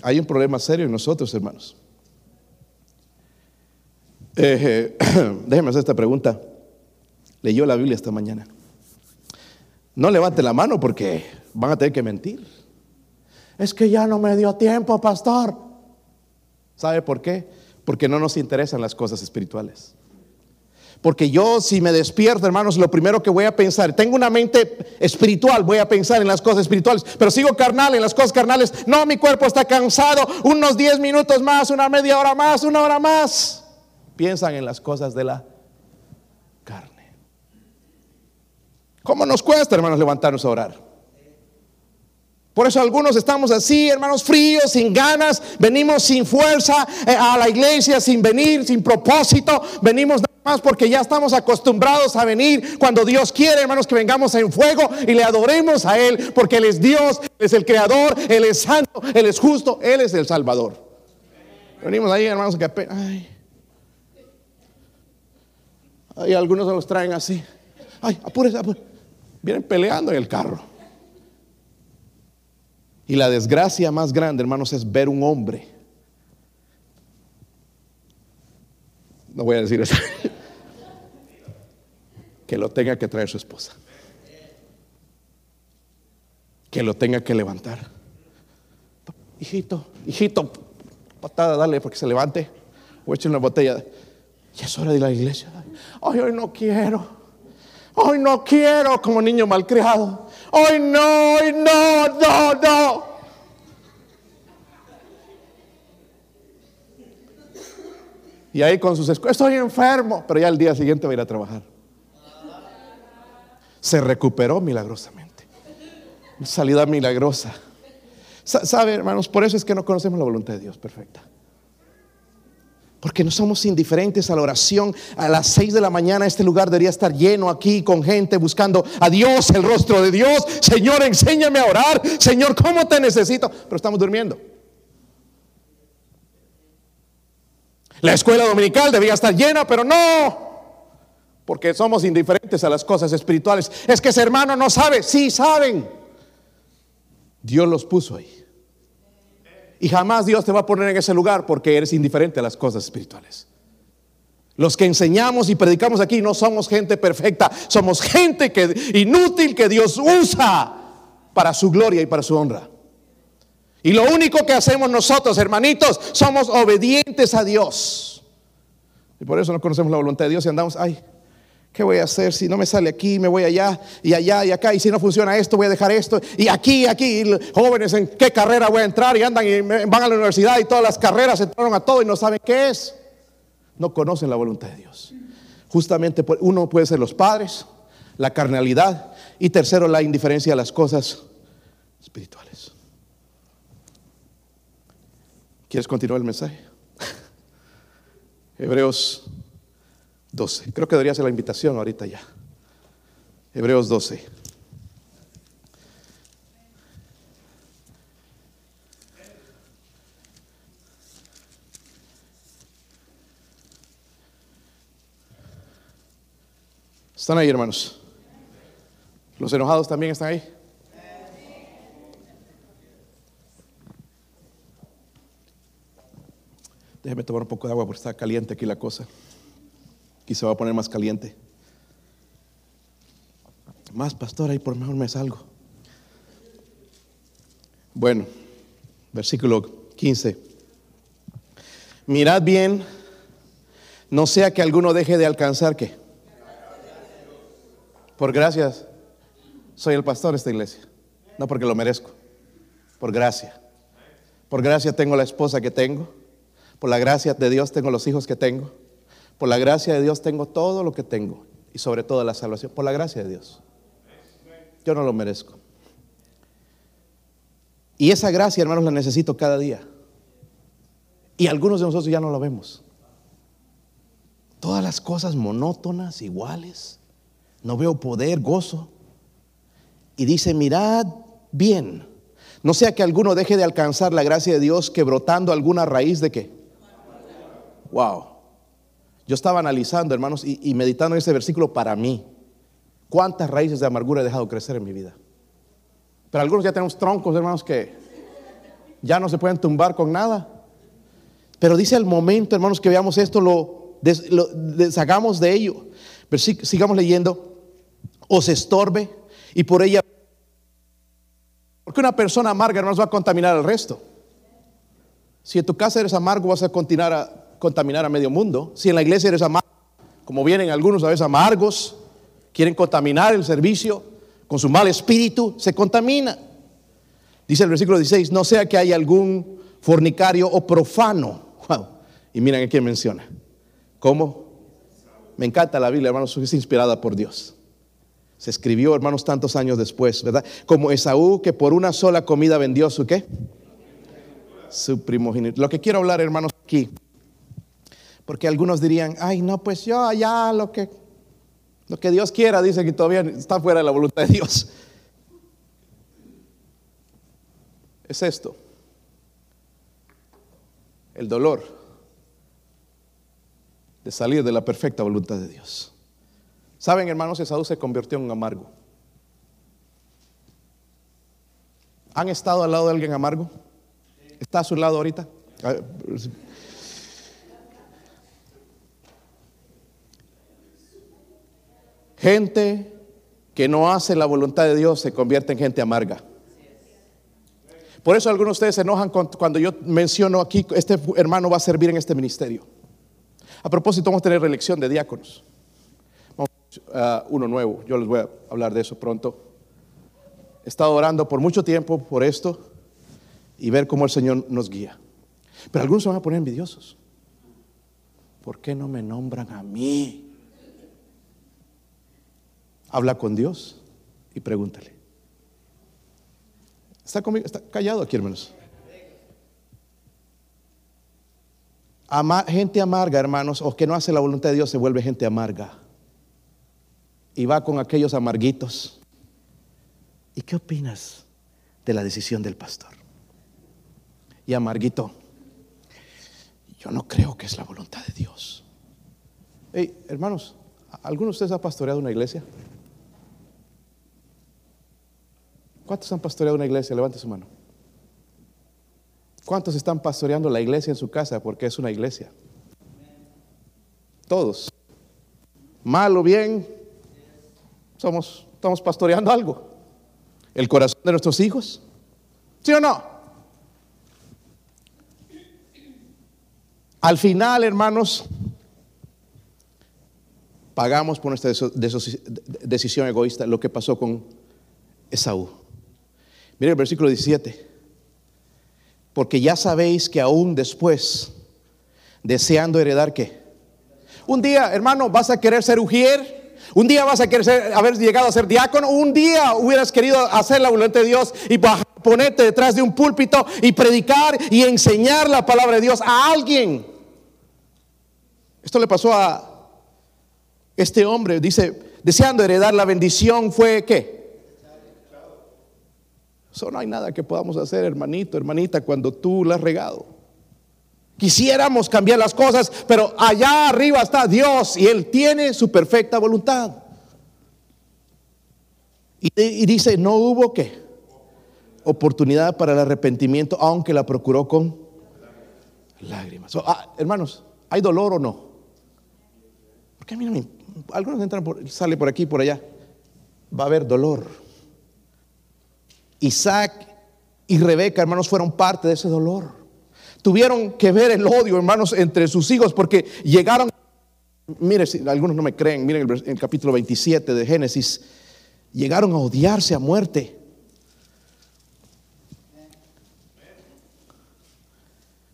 Hay un problema serio en nosotros, hermanos. Eh, déjeme hacer esta pregunta. Leyó la Biblia esta mañana. No levante la mano porque van a tener que mentir. Es que ya no me dio tiempo, pastor. ¿Sabe por qué? Porque no nos interesan las cosas espirituales. Porque yo si me despierto, hermanos, lo primero que voy a pensar, tengo una mente espiritual, voy a pensar en las cosas espirituales, pero sigo carnal en las cosas carnales. No, mi cuerpo está cansado, unos 10 minutos más, una media hora más, una hora más piensan en las cosas de la carne. ¿Cómo nos cuesta, hermanos, levantarnos a orar? Por eso algunos estamos así, hermanos, fríos, sin ganas, venimos sin fuerza eh, a la iglesia, sin venir, sin propósito, venimos nada más porque ya estamos acostumbrados a venir cuando Dios quiere, hermanos, que vengamos en fuego y le adoremos a Él, porque Él es Dios, Él es el Creador, Él es santo, Él es justo, Él es el Salvador. Venimos ahí, hermanos, que apenas... y algunos los traen así. Ay, apúrese, apúrese. Vienen peleando en el carro. Y la desgracia más grande, hermanos, es ver un hombre. No voy a decir eso. que lo tenga que traer su esposa. que lo tenga que levantar. Hijito, hijito, patada, dale para que se levante. O eche una botella. Ya es hora de ir a la iglesia. Ay, hoy no quiero. Hoy no quiero como niño malcriado. Hoy no, hoy no, no, no. Y ahí con sus escuelas, estoy enfermo, pero ya el día siguiente va a ir a trabajar. Se recuperó milagrosamente. Salida milagrosa. ¿Sabe, hermanos? Por eso es que no conocemos la voluntad de Dios perfecta. Porque no somos indiferentes a la oración. A las seis de la mañana este lugar debería estar lleno aquí con gente buscando a Dios, el rostro de Dios. Señor, enséñame a orar. Señor, ¿cómo te necesito? Pero estamos durmiendo. La escuela dominical debía estar llena, pero no. Porque somos indiferentes a las cosas espirituales. Es que ese hermano no sabe. Sí, saben. Dios los puso ahí. Y jamás Dios te va a poner en ese lugar porque eres indiferente a las cosas espirituales. Los que enseñamos y predicamos aquí no somos gente perfecta, somos gente que, inútil que Dios usa para su gloria y para su honra. Y lo único que hacemos nosotros, hermanitos, somos obedientes a Dios. Y por eso no conocemos la voluntad de Dios y andamos, ay, ¿Qué voy a hacer si no me sale aquí? Me voy allá y allá y acá. Y si no funciona esto, voy a dejar esto. Y aquí, aquí, jóvenes, ¿en qué carrera voy a entrar? Y andan y van a la universidad y todas las carreras entraron a todo y no saben qué es. No conocen la voluntad de Dios. Justamente uno puede ser los padres, la carnalidad y tercero la indiferencia a las cosas espirituales. ¿Quieres continuar el mensaje? Hebreos 12. Creo que debería ser la invitación ahorita ya. Hebreos 12. ¿Están ahí, hermanos? ¿Los enojados también están ahí? Déjeme tomar un poco de agua porque está caliente aquí la cosa. Aquí se va a poner más caliente. Más, pastor, ahí por mejor me salgo. Bueno, versículo 15. Mirad bien, no sea que alguno deje de alcanzar que. Por gracias, soy el pastor de esta iglesia. No porque lo merezco, por gracia. Por gracia tengo la esposa que tengo. Por la gracia de Dios tengo los hijos que tengo. Por la gracia de Dios tengo todo lo que tengo y sobre todo la salvación. Por la gracia de Dios. Yo no lo merezco. Y esa gracia, hermanos, la necesito cada día. Y algunos de nosotros ya no lo vemos. Todas las cosas monótonas, iguales. No veo poder, gozo. Y dice, mirad bien. No sea que alguno deje de alcanzar la gracia de Dios que brotando alguna raíz de qué. Wow. Yo estaba analizando, hermanos, y, meditando en ese versículo para mí. ¿Cuántas raíces de amargura he dejado crecer en mi vida? Pero algunos ya tenemos troncos, hermanos, que ya no se pueden tumbar con nada. Pero dice el momento, hermanos, que veamos esto, lo, deshagamos de ello. sigamos leyendo. Os estorbe y por ella. Porque una persona amarga, hermanos, va a contaminar al resto. Si en tu casa eres amargo, vas a continuar a, contaminar a medio mundo. Si en la iglesia eres amargo, como vienen algunos a veces amargos, quieren contaminar el servicio con su mal espíritu, se contamina. Dice el versículo 16, no sea que haya algún fornicario o profano. Y miren a quién menciona. ¿Cómo? Me encanta la Biblia, hermanos, es inspirada por Dios. Se escribió, hermanos, tantos años después, ¿verdad? Como Esaú que por una sola comida vendió su qué? Su primogénito. Lo que quiero hablar, hermanos, aquí porque algunos dirían, ay, no, pues yo allá lo que, lo que Dios quiera, dice que todavía está fuera de la voluntad de Dios. Es esto, el dolor de salir de la perfecta voluntad de Dios. Saben, hermanos, Esaú se convirtió en un amargo. ¿Han estado al lado de alguien amargo? ¿Está a su lado ahorita? Gente que no hace la voluntad de Dios se convierte en gente amarga. Por eso algunos de ustedes se enojan cuando yo menciono aquí, este hermano va a servir en este ministerio. A propósito, vamos a tener reelección de diáconos. Vamos a uno nuevo, yo les voy a hablar de eso pronto. He estado orando por mucho tiempo por esto y ver cómo el Señor nos guía. Pero algunos se van a poner envidiosos. ¿Por qué no me nombran a mí? Habla con Dios y pregúntale. Está conmigo, está callado aquí, hermanos. gente amarga, hermanos, o que no hace la voluntad de Dios, se vuelve gente amarga. Y va con aquellos amarguitos. ¿Y qué opinas de la decisión del pastor? Y amarguito, yo no creo que es la voluntad de Dios. Hey, hermanos, ¿alguno de ustedes ha pastoreado una iglesia? ¿Cuántos han pastoreado una iglesia? Levante su mano. ¿Cuántos están pastoreando la iglesia en su casa porque es una iglesia? Todos. Mal o bien, somos, estamos pastoreando algo. El corazón de nuestros hijos. ¿Sí o no? Al final, hermanos, pagamos por nuestra decisión egoísta lo que pasó con Esaú. Mire el versículo 17. Porque ya sabéis que aún después, deseando heredar qué. Un día, hermano, vas a querer ser ujier. Un día vas a querer haber llegado a ser diácono. Un día hubieras querido hacer la voluntad de Dios y ponerte detrás de un púlpito y predicar y enseñar la palabra de Dios a alguien. Esto le pasó a este hombre. Dice, deseando heredar la bendición fue qué? No hay nada que podamos hacer, hermanito, hermanita, cuando tú la has regado. Quisiéramos cambiar las cosas, pero allá arriba está Dios y Él tiene su perfecta voluntad. Y, dice, no hubo qué oportunidad para el arrepentimiento, aunque la procuró con lágrimas. Ah, hermanos, ¿hay dolor o no? Porque a mí algunos entran por, sale por aquí por allá. Va a haber dolor. Isaac y Rebeca, hermanos, fueron parte de ese dolor. Tuvieron que ver el odio, hermanos, entre sus hijos, porque llegaron, mire, algunos no me creen, miren el, el capítulo 27 de Génesis, llegaron a odiarse a muerte.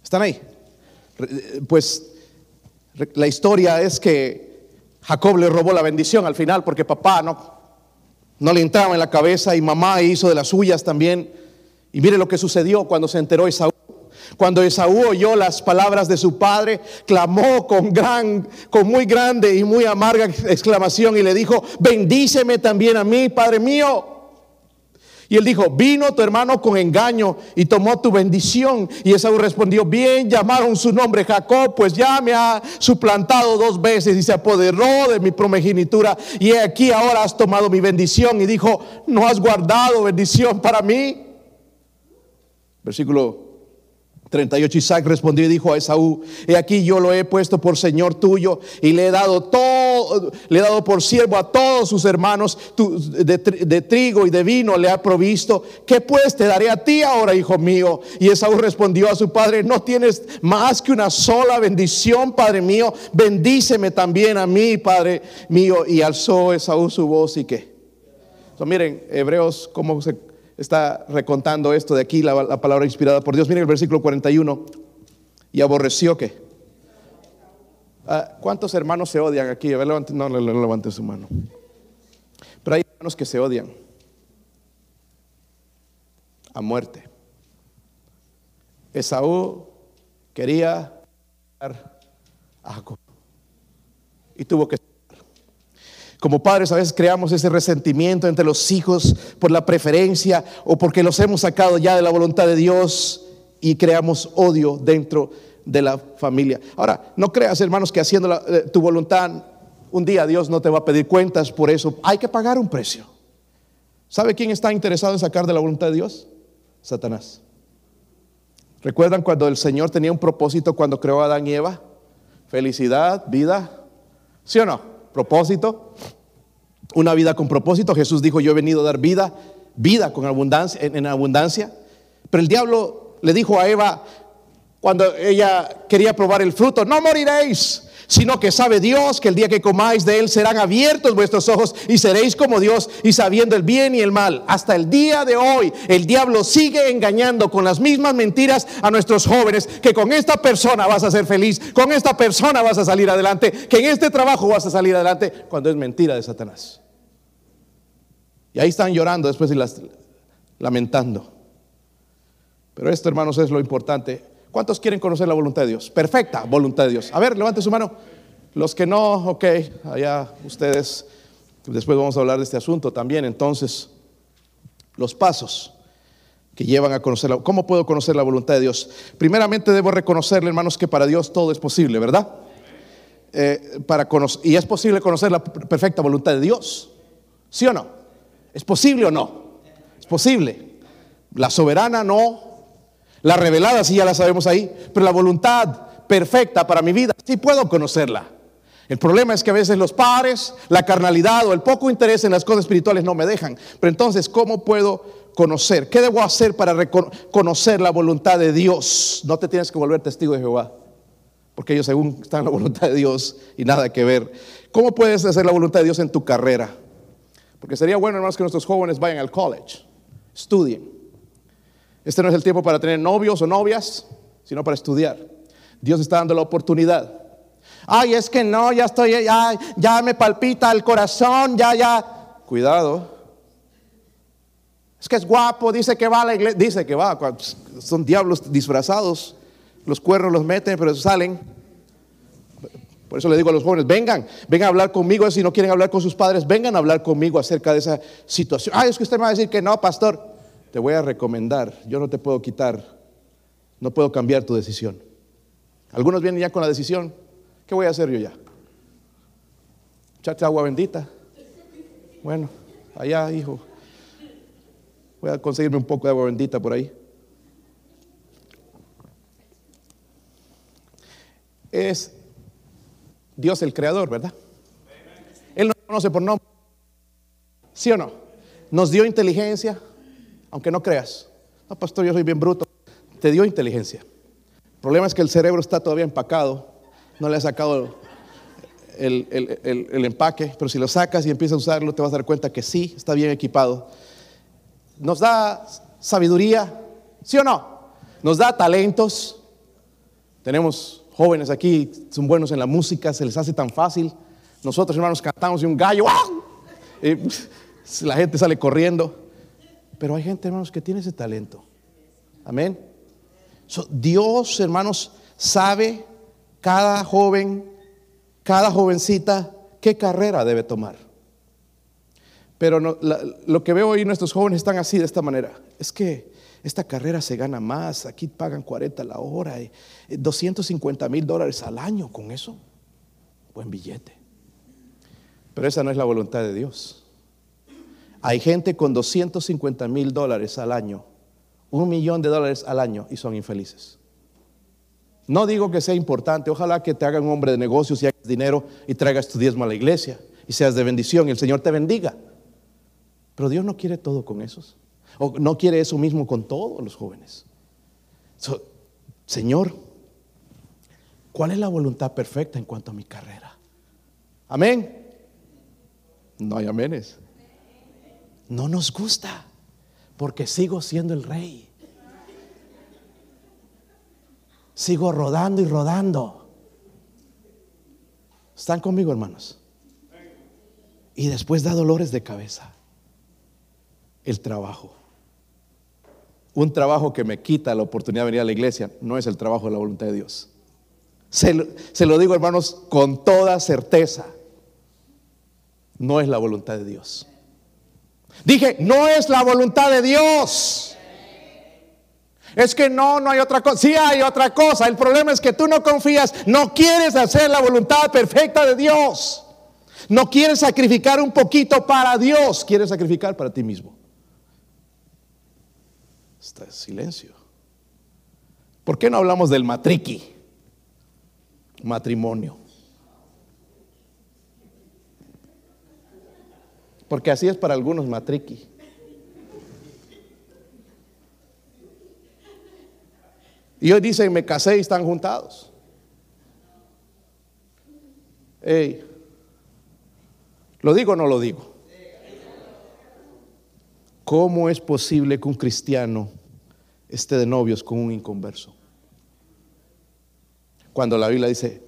¿Están ahí? Pues la historia es que Jacob le robó la bendición al final porque papá no, no le entraba en la cabeza y mamá hizo de las suyas también. Y mire lo que sucedió cuando se enteró Esaú. Cuando Esaú oyó las palabras de su padre, clamó con gran, con muy grande y muy amarga exclamación y le dijo, bendíceme también a mí, Padre mío. Y él dijo, vino tu hermano con engaño y tomó tu bendición. Y Esaú respondió, bien, llamaron su nombre Jacob, pues ya me ha suplantado dos veces y se apoderó de mi promegenitura. Y aquí ahora has tomado mi bendición. Y dijo, no has guardado bendición para mí. Versículo 38 Isaac respondió y dijo a Esaú, he aquí yo lo he puesto por Señor tuyo y le he dado todo, le he dado por siervo a todos sus hermanos de, de, trigo y de vino le ha provisto. ¿Qué pues te daré a ti ahora, hijo mío? Y Esaú respondió a su padre, no tienes más que una sola bendición, padre mío, bendíceme también a mí, padre mío. Y alzó Esaú su voz y qué. miren, Hebreos, cómo se está recontando esto de aquí, la, palabra inspirada por Dios. Miren el versículo 41. Y aborreció que. Ah, ¿Cuántos hermanos se odian aquí? A ver, levante, no, no, no levanten su mano. Pero hay hermanos que se odian a muerte. Esaú quería a Jacob y tuvo que como padres a veces creamos ese resentimiento entre los hijos por la preferencia o porque los hemos sacado ya de la voluntad de Dios y creamos odio dentro de la familia. Ahora, no creas, hermanos, que haciendo eh, tu voluntad un día Dios no te va a pedir cuentas por eso. Hay que pagar un precio. ¿Sabe quién está interesado en sacar de la voluntad de Dios? Satanás. ¿Recuerdan cuando el Señor tenía un propósito cuando creó a Adán y Eva? Felicidad, vida. ¿Sí o no? Propósito, una vida con propósito. Jesús dijo, yo he venido a dar vida, vida con abundancia, en, abundancia. Pero el diablo le dijo a Eva cuando ella quería probar el fruto, no moriréis, sino que sabe Dios que el día que comáis de él serán abiertos vuestros ojos y seréis como Dios y sabiendo el bien y el mal. Hasta el día de hoy el diablo sigue engañando con las mismas mentiras a nuestros jóvenes que con esta persona vas a ser feliz, con esta persona vas a salir adelante, que en este trabajo vas a salir adelante, cuando es mentira de Satanás. Y ahí están llorando después y lamentando. Pero esto, hermanos, es lo importante. ¿Cuántos quieren conocer la voluntad de Dios? Perfecta voluntad de Dios. A ver, levante su mano. Los que no, ok, allá ustedes, después vamos a hablar de este asunto también. Entonces, los pasos que llevan a conocer ¿Cómo puedo conocer la voluntad de Dios? Primeramente debo reconocerle, hermanos, que para Dios todo es posible, ¿verdad? Eh, para y es posible conocer la perfecta voluntad de Dios. ¿Sí o no? ¿Es posible o no? Es posible. La soberana no, la revelada sí ya la sabemos ahí, pero la voluntad perfecta para mi vida sí puedo conocerla. El problema es que a veces los padres, la carnalidad o el poco interés en las cosas espirituales no me dejan. Pero entonces, ¿cómo puedo conocer? ¿Qué debo hacer para conocer la voluntad de Dios? No te tienes que volver testigo de Jehová, porque ellos según están en la voluntad de Dios y nada que ver. ¿Cómo puedes hacer la voluntad de Dios en tu carrera? Porque sería bueno, hermanos, que nuestros jóvenes vayan al college, estudien. Este no es el tiempo para tener novios o novias, sino para estudiar. Dios está dando la oportunidad. Ay, es que no, ya estoy, ya, ya me palpita el corazón, ya, ya. Cuidado. Es que es guapo, dice que va a la iglesia, dice que va, son diablos disfrazados, los cuernos los meten, pero salen. Por eso le digo a los jóvenes, vengan, vengan a hablar conmigo, si no quieren hablar con sus padres, vengan a hablar conmigo acerca de esa situación. Ay, es que usted me va a decir que no, pastor te voy a recomendar, yo no te puedo quitar, no puedo cambiar tu decisión. Algunos vienen ya con la decisión, ¿qué voy a hacer yo ya? Echarte agua bendita. Bueno, allá, hijo. Voy a conseguirme un poco de agua bendita por ahí. Es Dios el creador, ¿verdad? Él nos conoce por nombre. ¿Sí o no? Nos dio inteligencia, aunque no creas. No, pastor, yo soy bien bruto. Te dio inteligencia. El problema es que el cerebro está todavía empacado, no le ha sacado el, empaque, pero si lo sacas y empiezas a usarlo, te vas a dar cuenta que sí, está bien equipado. Nos da sabiduría, ¿sí o no? Nos da talentos. Tenemos jóvenes aquí, son buenos en la música, se les hace tan fácil. Nosotros, hermanos, cantamos y un gallo, y la gente sale corriendo. Pero hay gente, hermanos, que tiene ese talento. Amén. Dios, hermanos, sabe cada joven, cada jovencita, qué carrera debe tomar. Pero lo que veo hoy, nuestros jóvenes están así, de esta manera. Es que esta carrera se gana más, aquí pagan 40 la hora, y 250 mil dólares al año con eso. Buen billete. Pero esa no es la voluntad de Dios. Hay gente con 250 mil dólares al año, un millón de dólares al año y son infelices. No digo que sea importante, ojalá que te haga un hombre de negocios y hagas dinero y traigas tu diezmo a la iglesia y seas de bendición y el Señor te bendiga. Pero Dios no quiere todo con esos. O no quiere eso mismo con todos los jóvenes. Señor, ¿cuál es la voluntad perfecta en cuanto a mi carrera? Amén. No hay aménes no nos gusta porque sigo siendo el rey. Sigo rodando y rodando. ¿Están conmigo, hermanos? Y después da dolores de cabeza. El trabajo. Un trabajo que me quita la oportunidad de venir a la iglesia no es el trabajo de la voluntad de Dios. Se, lo digo, hermanos, con toda certeza. No es la voluntad de Dios. Dije, no es la voluntad de Dios. Es que no, no hay otra cosa. Sí hay otra cosa. El problema es que tú no confías, no quieres hacer la voluntad perfecta de Dios. No quieres sacrificar un poquito para Dios, quieres sacrificar para ti mismo. Está en silencio. ¿Por qué no hablamos del matriqui? Matrimonio. Porque así es para algunos matriqui. Y hoy dicen, me casé y están juntados. Ey, ¿Lo digo o no lo digo? ¿Cómo es posible que un cristiano esté de novios con un inconverso? Cuando la Biblia dice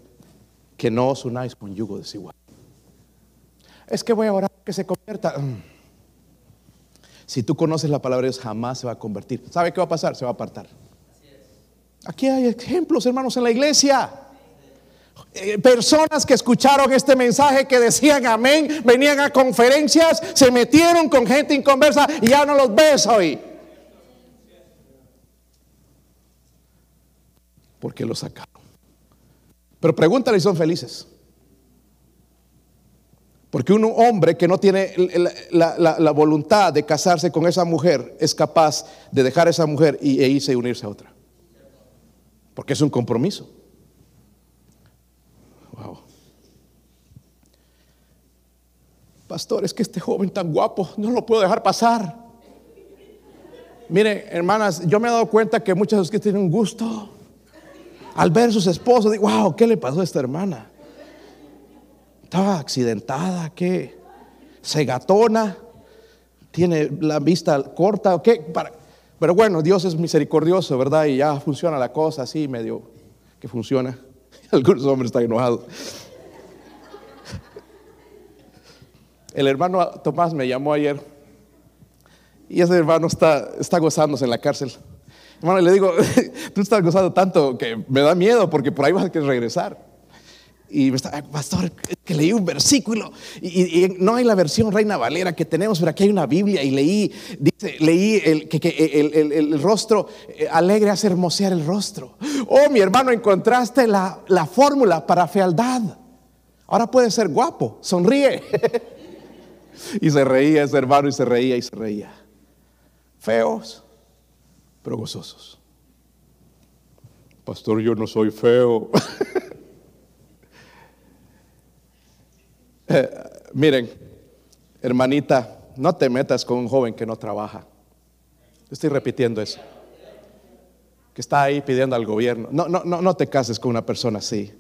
que no os unáis con yugo desigual. Es que voy a orar que se convierta. Mm. Si tú conoces la palabra de Dios, jamás se va a convertir. ¿Sabe qué va a pasar? Se va a apartar. Aquí hay ejemplos, hermanos, en la iglesia. Eh, personas que escucharon este mensaje que decían amén, venían a conferencias, se metieron con gente inconversa y ya no los ves hoy. Porque los sacaron. Pero pregúntale si son felices. Porque un hombre que no tiene la, voluntad de casarse con esa mujer es capaz de dejar a esa mujer y, e irse y unirse a otra. Porque es un compromiso. Wow. Pastor, es que este joven tan guapo no lo puedo dejar pasar. Miren, hermanas, yo me he dado cuenta que muchas de ustedes tienen un gusto. Al ver sus esposos, digo, wow, ¿qué le pasó a esta hermana? Estaba accidentada, ¿qué? Segatona, tiene la vista corta, ¿qué? Pero bueno, Dios es misericordioso, ¿verdad? Y ya funciona la cosa así, medio que funciona. Algunos hombres están enojados. El hermano Tomás me llamó ayer y ese hermano está, está gozándose en la cárcel. Hermano, le digo, tú estás gozando tanto que me da miedo porque por ahí vas a que regresar. Y me está, pastor, que leí un versículo y, no hay la versión Reina Valera que tenemos, pero aquí hay una Biblia y leí, dice, leí el, que, el, rostro eh, alegre hace hermosear el rostro. Oh, mi hermano, encontraste la, la fórmula para fealdad. Ahora puede ser guapo, sonríe. y se reía ese hermano y se reía y se reía. Feos, pero gozosos. Pastor, yo no soy feo. Eh, miren, hermanita, no te metas con un joven que no trabaja. Estoy repitiendo eso. Que está ahí pidiendo al gobierno. No, no, no, no te cases con una persona así.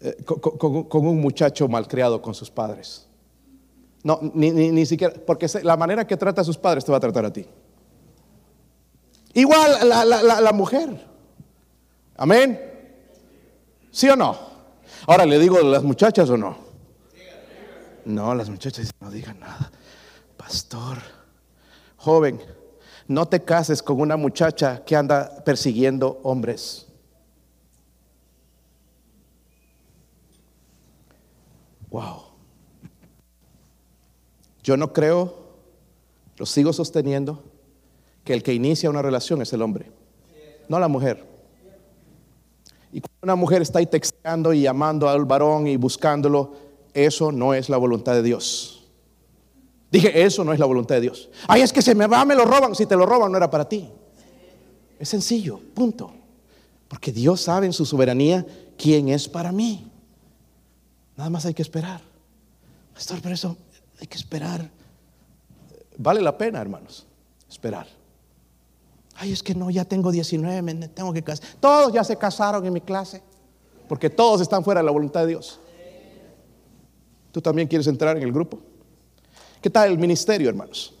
Eh, con, un muchacho malcriado con sus padres. No, ni, ni, siquiera, porque la manera que trata a sus padres te va a tratar a ti. Igual la, la, la mujer. Amén. ¿Sí o no? Ahora le digo a las muchachas o no. No, las muchachas no digan nada. Pastor, joven, no te cases con una muchacha que anda persiguiendo hombres. Wow. Yo no creo, lo sigo sosteniendo, que el que inicia una relación es el hombre, no la mujer. Y cuando una mujer está ahí texteando y llamando al varón y buscándolo, eso no es la voluntad de Dios. Dije, eso no es la voluntad de Dios. Ay, es que se me va, me lo roban. Si te lo roban, no era para ti. Es sencillo, punto. Porque Dios sabe en su soberanía quién es para mí. Nada más hay que esperar. Pastor, pero eso hay que esperar. Vale la pena, hermanos, esperar. Ay, es que no, ya tengo 19, me tengo que casar. Todos ya se casaron en mi clase, porque todos están fuera de la voluntad de Dios. ¿Tú también quieres entrar en el grupo? ¿Qué tal el ministerio, hermanos?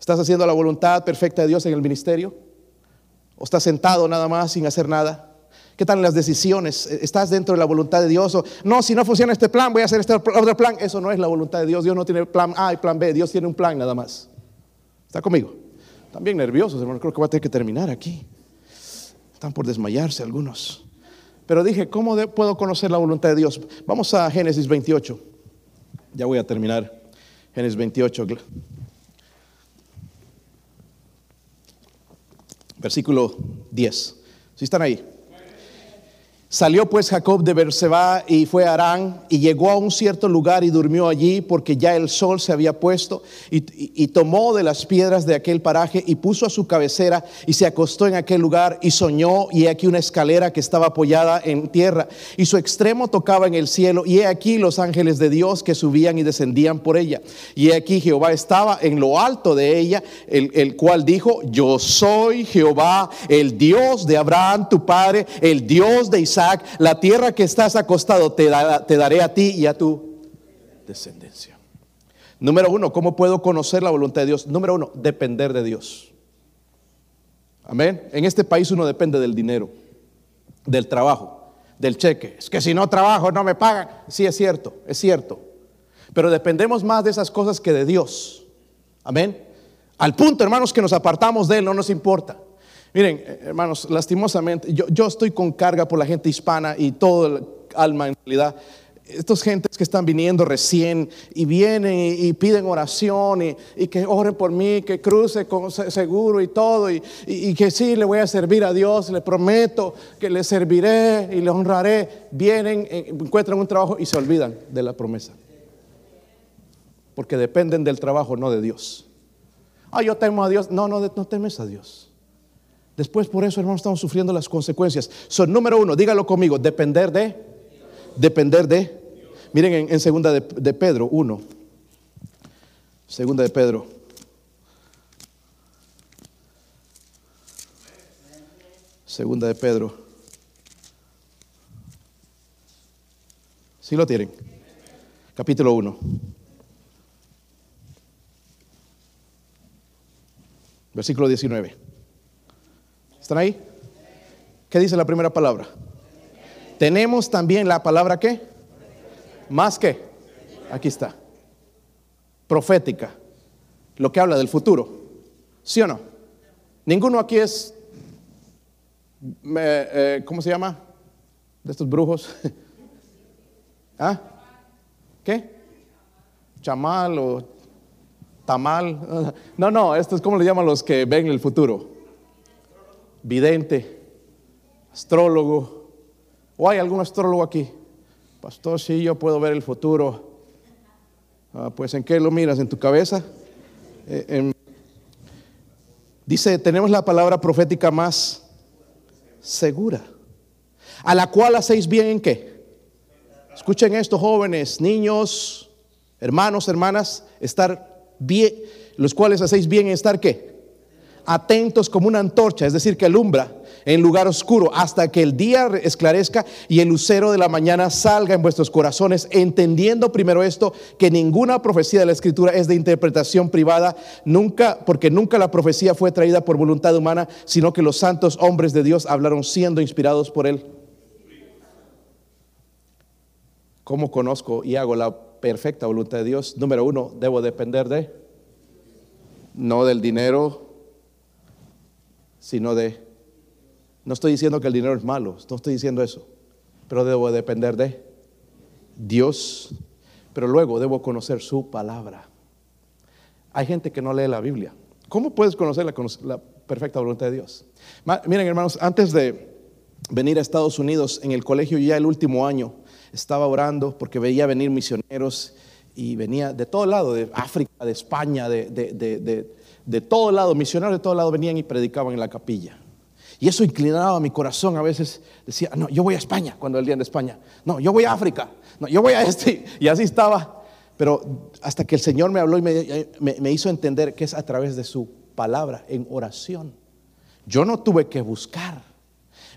¿Estás haciendo la voluntad perfecta de Dios en el ministerio? ¿O estás sentado nada más sin hacer nada? ¿Qué tal las decisiones? ¿Estás dentro de la voluntad de Dios? O, no, si no funciona este plan, voy a hacer este otro plan. Eso no es la voluntad de Dios. Dios no tiene plan A y plan B. Dios tiene un plan nada más. ¿Está conmigo? También nerviosos, hermanos. Creo que voy a tener que terminar aquí. Están por desmayarse algunos. Pero dije, ¿cómo puedo conocer la voluntad de Dios? Vamos a Génesis 28. Ya voy a terminar. Génesis 28. Versículo 10. Si están ahí. Salió pues Jacob de Berseba y fue a Arán y llegó a un cierto lugar y durmió allí porque ya el sol se había puesto y, tomó de las piedras de aquel paraje y puso a su cabecera y se acostó en aquel lugar y soñó y he aquí una escalera que estaba apoyada en tierra y su extremo tocaba en el cielo y he aquí los ángeles de Dios que subían y descendían por ella. Y he aquí Jehová estaba en lo alto de ella el, el cual dijo yo soy Jehová el Dios de Abraham tu padre el Dios de Isaac la tierra que estás acostado te, te daré a ti y a tu descendencia número uno ¿cómo puedo conocer la voluntad de Dios? número uno depender de Dios amén en este país uno depende del dinero del trabajo, del cheque. Es que si no trabajo no me pagan. Sí, es cierto, es cierto. Pero dependemos más de esas cosas que de Dios. Amén. Al punto, hermanos, que nos apartamos de Él, no nos importa. Miren, eh, hermanos, lastimosamente, yo, yo estoy con carga por la gente hispana y todo el alma en realidad. Estos gentes que están viniendo recién y vienen y, piden oración y, y que oren por mí, que cruce seguro y todo y, y- y que sí le voy a servir a Dios, le prometo que le serviré y le honraré. Vienen, eh, encuentran un trabajo y se olvidan de la promesa. Porque dependen del trabajo, no de Dios. Ah, yo temo a Dios. No, no, no temes a Dios. Después por eso, hermanos, estamos sufriendo las consecuencias. Son número uno, dígalo conmigo, depender de, depender de. Miren en, segunda de, de Pedro 1. Segunda de Pedro. Segunda de Pedro. ¿Sí lo tienen? Capítulo 1. Versículo 19. ¿Están ahí? ¿Qué dice la primera palabra? Tenemos también la palabra qué? Más que. Aquí está. Profética. Lo que habla del futuro. ¿Sí o no? Ninguno aquí es, me- eh, ¿cómo se llama? De estos brujos. ¿Ah? ¿Qué? Chamal o tamal. No, no, esto es como le llaman los que ven el futuro. Vidente, astrólogo. ¿O hay algún astrólogo aquí? Pastor, sí, yo puedo ver el futuro. Ah, pues, ¿en qué lo miras? ¿En tu cabeza? Eh, en- Dice, tenemos la palabra profética más segura, a la cual hacéis bien en qué. Escuchen esto, jóvenes, niños, hermanos, hermanas, estar bien, los cuales hacéis bien en estar qué? Atentos como una antorcha, es decir, que alumbra en lugar oscuro hasta que el día esclarezca y el lucero de la mañana salga en vuestros corazones, entendiendo primero esto, que ninguna profecía de la escritura es de interpretación privada, nunca, porque nunca la profecía fue traída por voluntad humana, sino que los santos hombres de Dios hablaron siendo inspirados por él. ¿Cómo conozco y hago la perfecta voluntad de Dios? Número uno, debo depender de, no del dinero, sino de, no estoy diciendo que el dinero es malo, no estoy diciendo eso, pero debo depender de Dios, pero luego debo conocer su palabra. Hay gente que no lee la Biblia. ¿Cómo puedes conocer la, perfecta voluntad de Dios? Miren, hermanos, antes de venir a Estados Unidos, en el colegio ya el último año, estaba orando porque veía venir misioneros y venía de todo lado, de África, de España, de, de, de, de todo lado, misioneros de todo lado venían y predicaban en la capilla. Y eso inclinaba mi corazón. A veces decía, no, yo voy a España cuando el día de España. No, yo voy a África. No, yo voy a este. Y así estaba. Pero hasta que el Señor me habló y me, hizo entender que es a través de su palabra, en oración. Yo no tuve que buscar.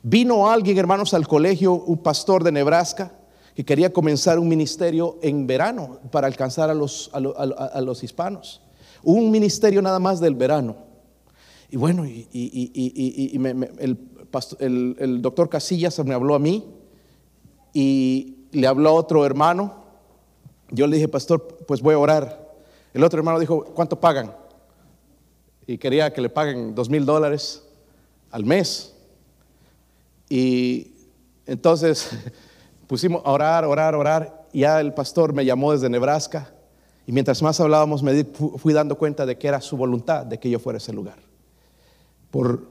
Vino alguien, hermanos, al colegio, un pastor de Nebraska, que quería comenzar un ministerio en verano para alcanzar a los, a a los hispanos. Un ministerio nada más del verano. Y bueno, y, y- y- y- el, doctor Casillas me habló a mí y le habló a otro hermano. Yo le dije, pastor, pues voy a orar. El otro hermano dijo, ¿cuánto pagan? Y quería que le paguen dos mil dólares al mes. Y entonces pusimos a orar, orar, orar. Ya el pastor me llamó desde Nebraska. Y mientras más hablábamos, me fui dando cuenta de que era su voluntad de que yo fuera a ese lugar. Por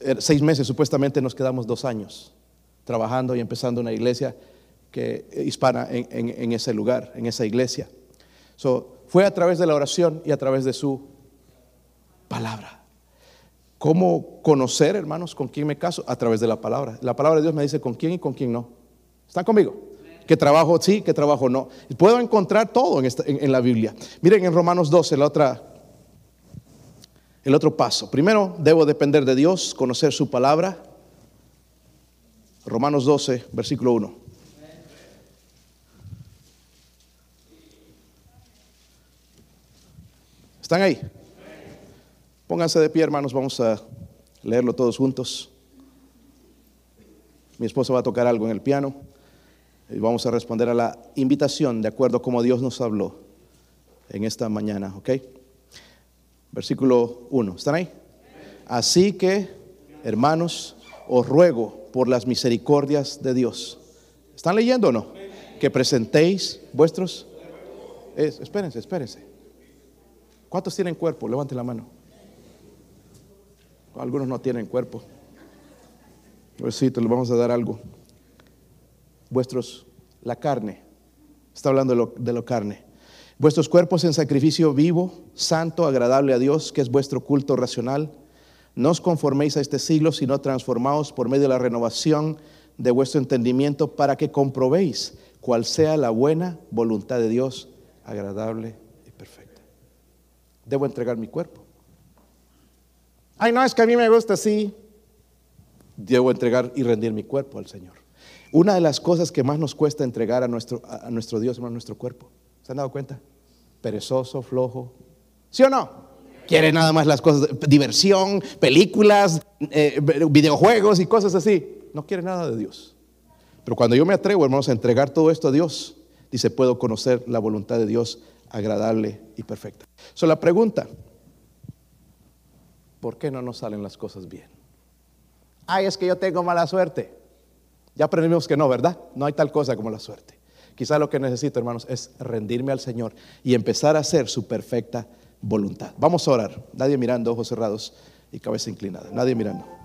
eh, seis meses, supuestamente nos quedamos dos años. trabajando y empezando una iglesia que, hispana en, ese lugar, en esa iglesia. So, fue a través de la oración y a través de su palabra. ¿Cómo conocer, hermanos, con quién me caso? A través de la palabra. La palabra de Dios me dice con quién y con quién no. ¿Están conmigo? ¿Qué trabajo sí, qué trabajo no? Puedo encontrar todo en, la Biblia. Miren en Romanos 12, la otra, el otro paso. Primero, debo depender de Dios, conocer su palabra. Romanos 12, versículo 1. ¿Están ahí? Pónganse de pie, hermanos, vamos a leerlo todos juntos. Mi esposa va a tocar algo en el piano vamos a responder a la invitación de acuerdo a como Dios nos habló en esta mañana, ¿ok? Versículo 1, ¿están ahí? Así que, hermanos, os ruego por las misericordias de Dios. ¿Están leyendo o no? Que presentéis vuestros... espérense, espérense. ¿Cuántos tienen cuerpo? Levante la mano. Algunos no tienen cuerpo. Pues sí, te lo vamos a dar algo. Vuestros, la carne. Está hablando de lo, carne. Vuestros cuerpos en sacrificio vivo, santo, agradable a Dios, que es vuestro culto racional. No os conforméis a este siglo, sino transformaos por medio de la renovación de vuestro entendimiento para que comprobéis cuál sea la buena voluntad de Dios, agradable y perfecta. Debo entregar mi cuerpo. Ay, no, es que a mí me gusta así. Debo entregar y rendir mi cuerpo al Señor. Una de las cosas que más nos cuesta entregar a nuestro, a nuestro Dios es nuestro cuerpo. ¿Se han dado cuenta? Perezoso, flojo. ¿Sí o no? Quiere nada más las cosas, diversión, películas, eh, videojuegos y cosas así. No quiere nada de Dios. Pero cuando yo me atrevo, hermanos, a entregar todo esto a Dios, dice, puedo conocer la voluntad de Dios agradable y perfecta. So, la pregunta, ¿por qué no nos salen las cosas bien? Ay, es que yo tengo mala suerte. Ya aprendimos que no, ¿verdad? No hay tal cosa como la suerte. Quizá lo que necesito, hermanos, es rendirme al Señor y empezar a hacer su perfecta voluntad. Vamos a orar. Nadie mirando, ojos cerrados y cabeza inclinada. Nadie mirando.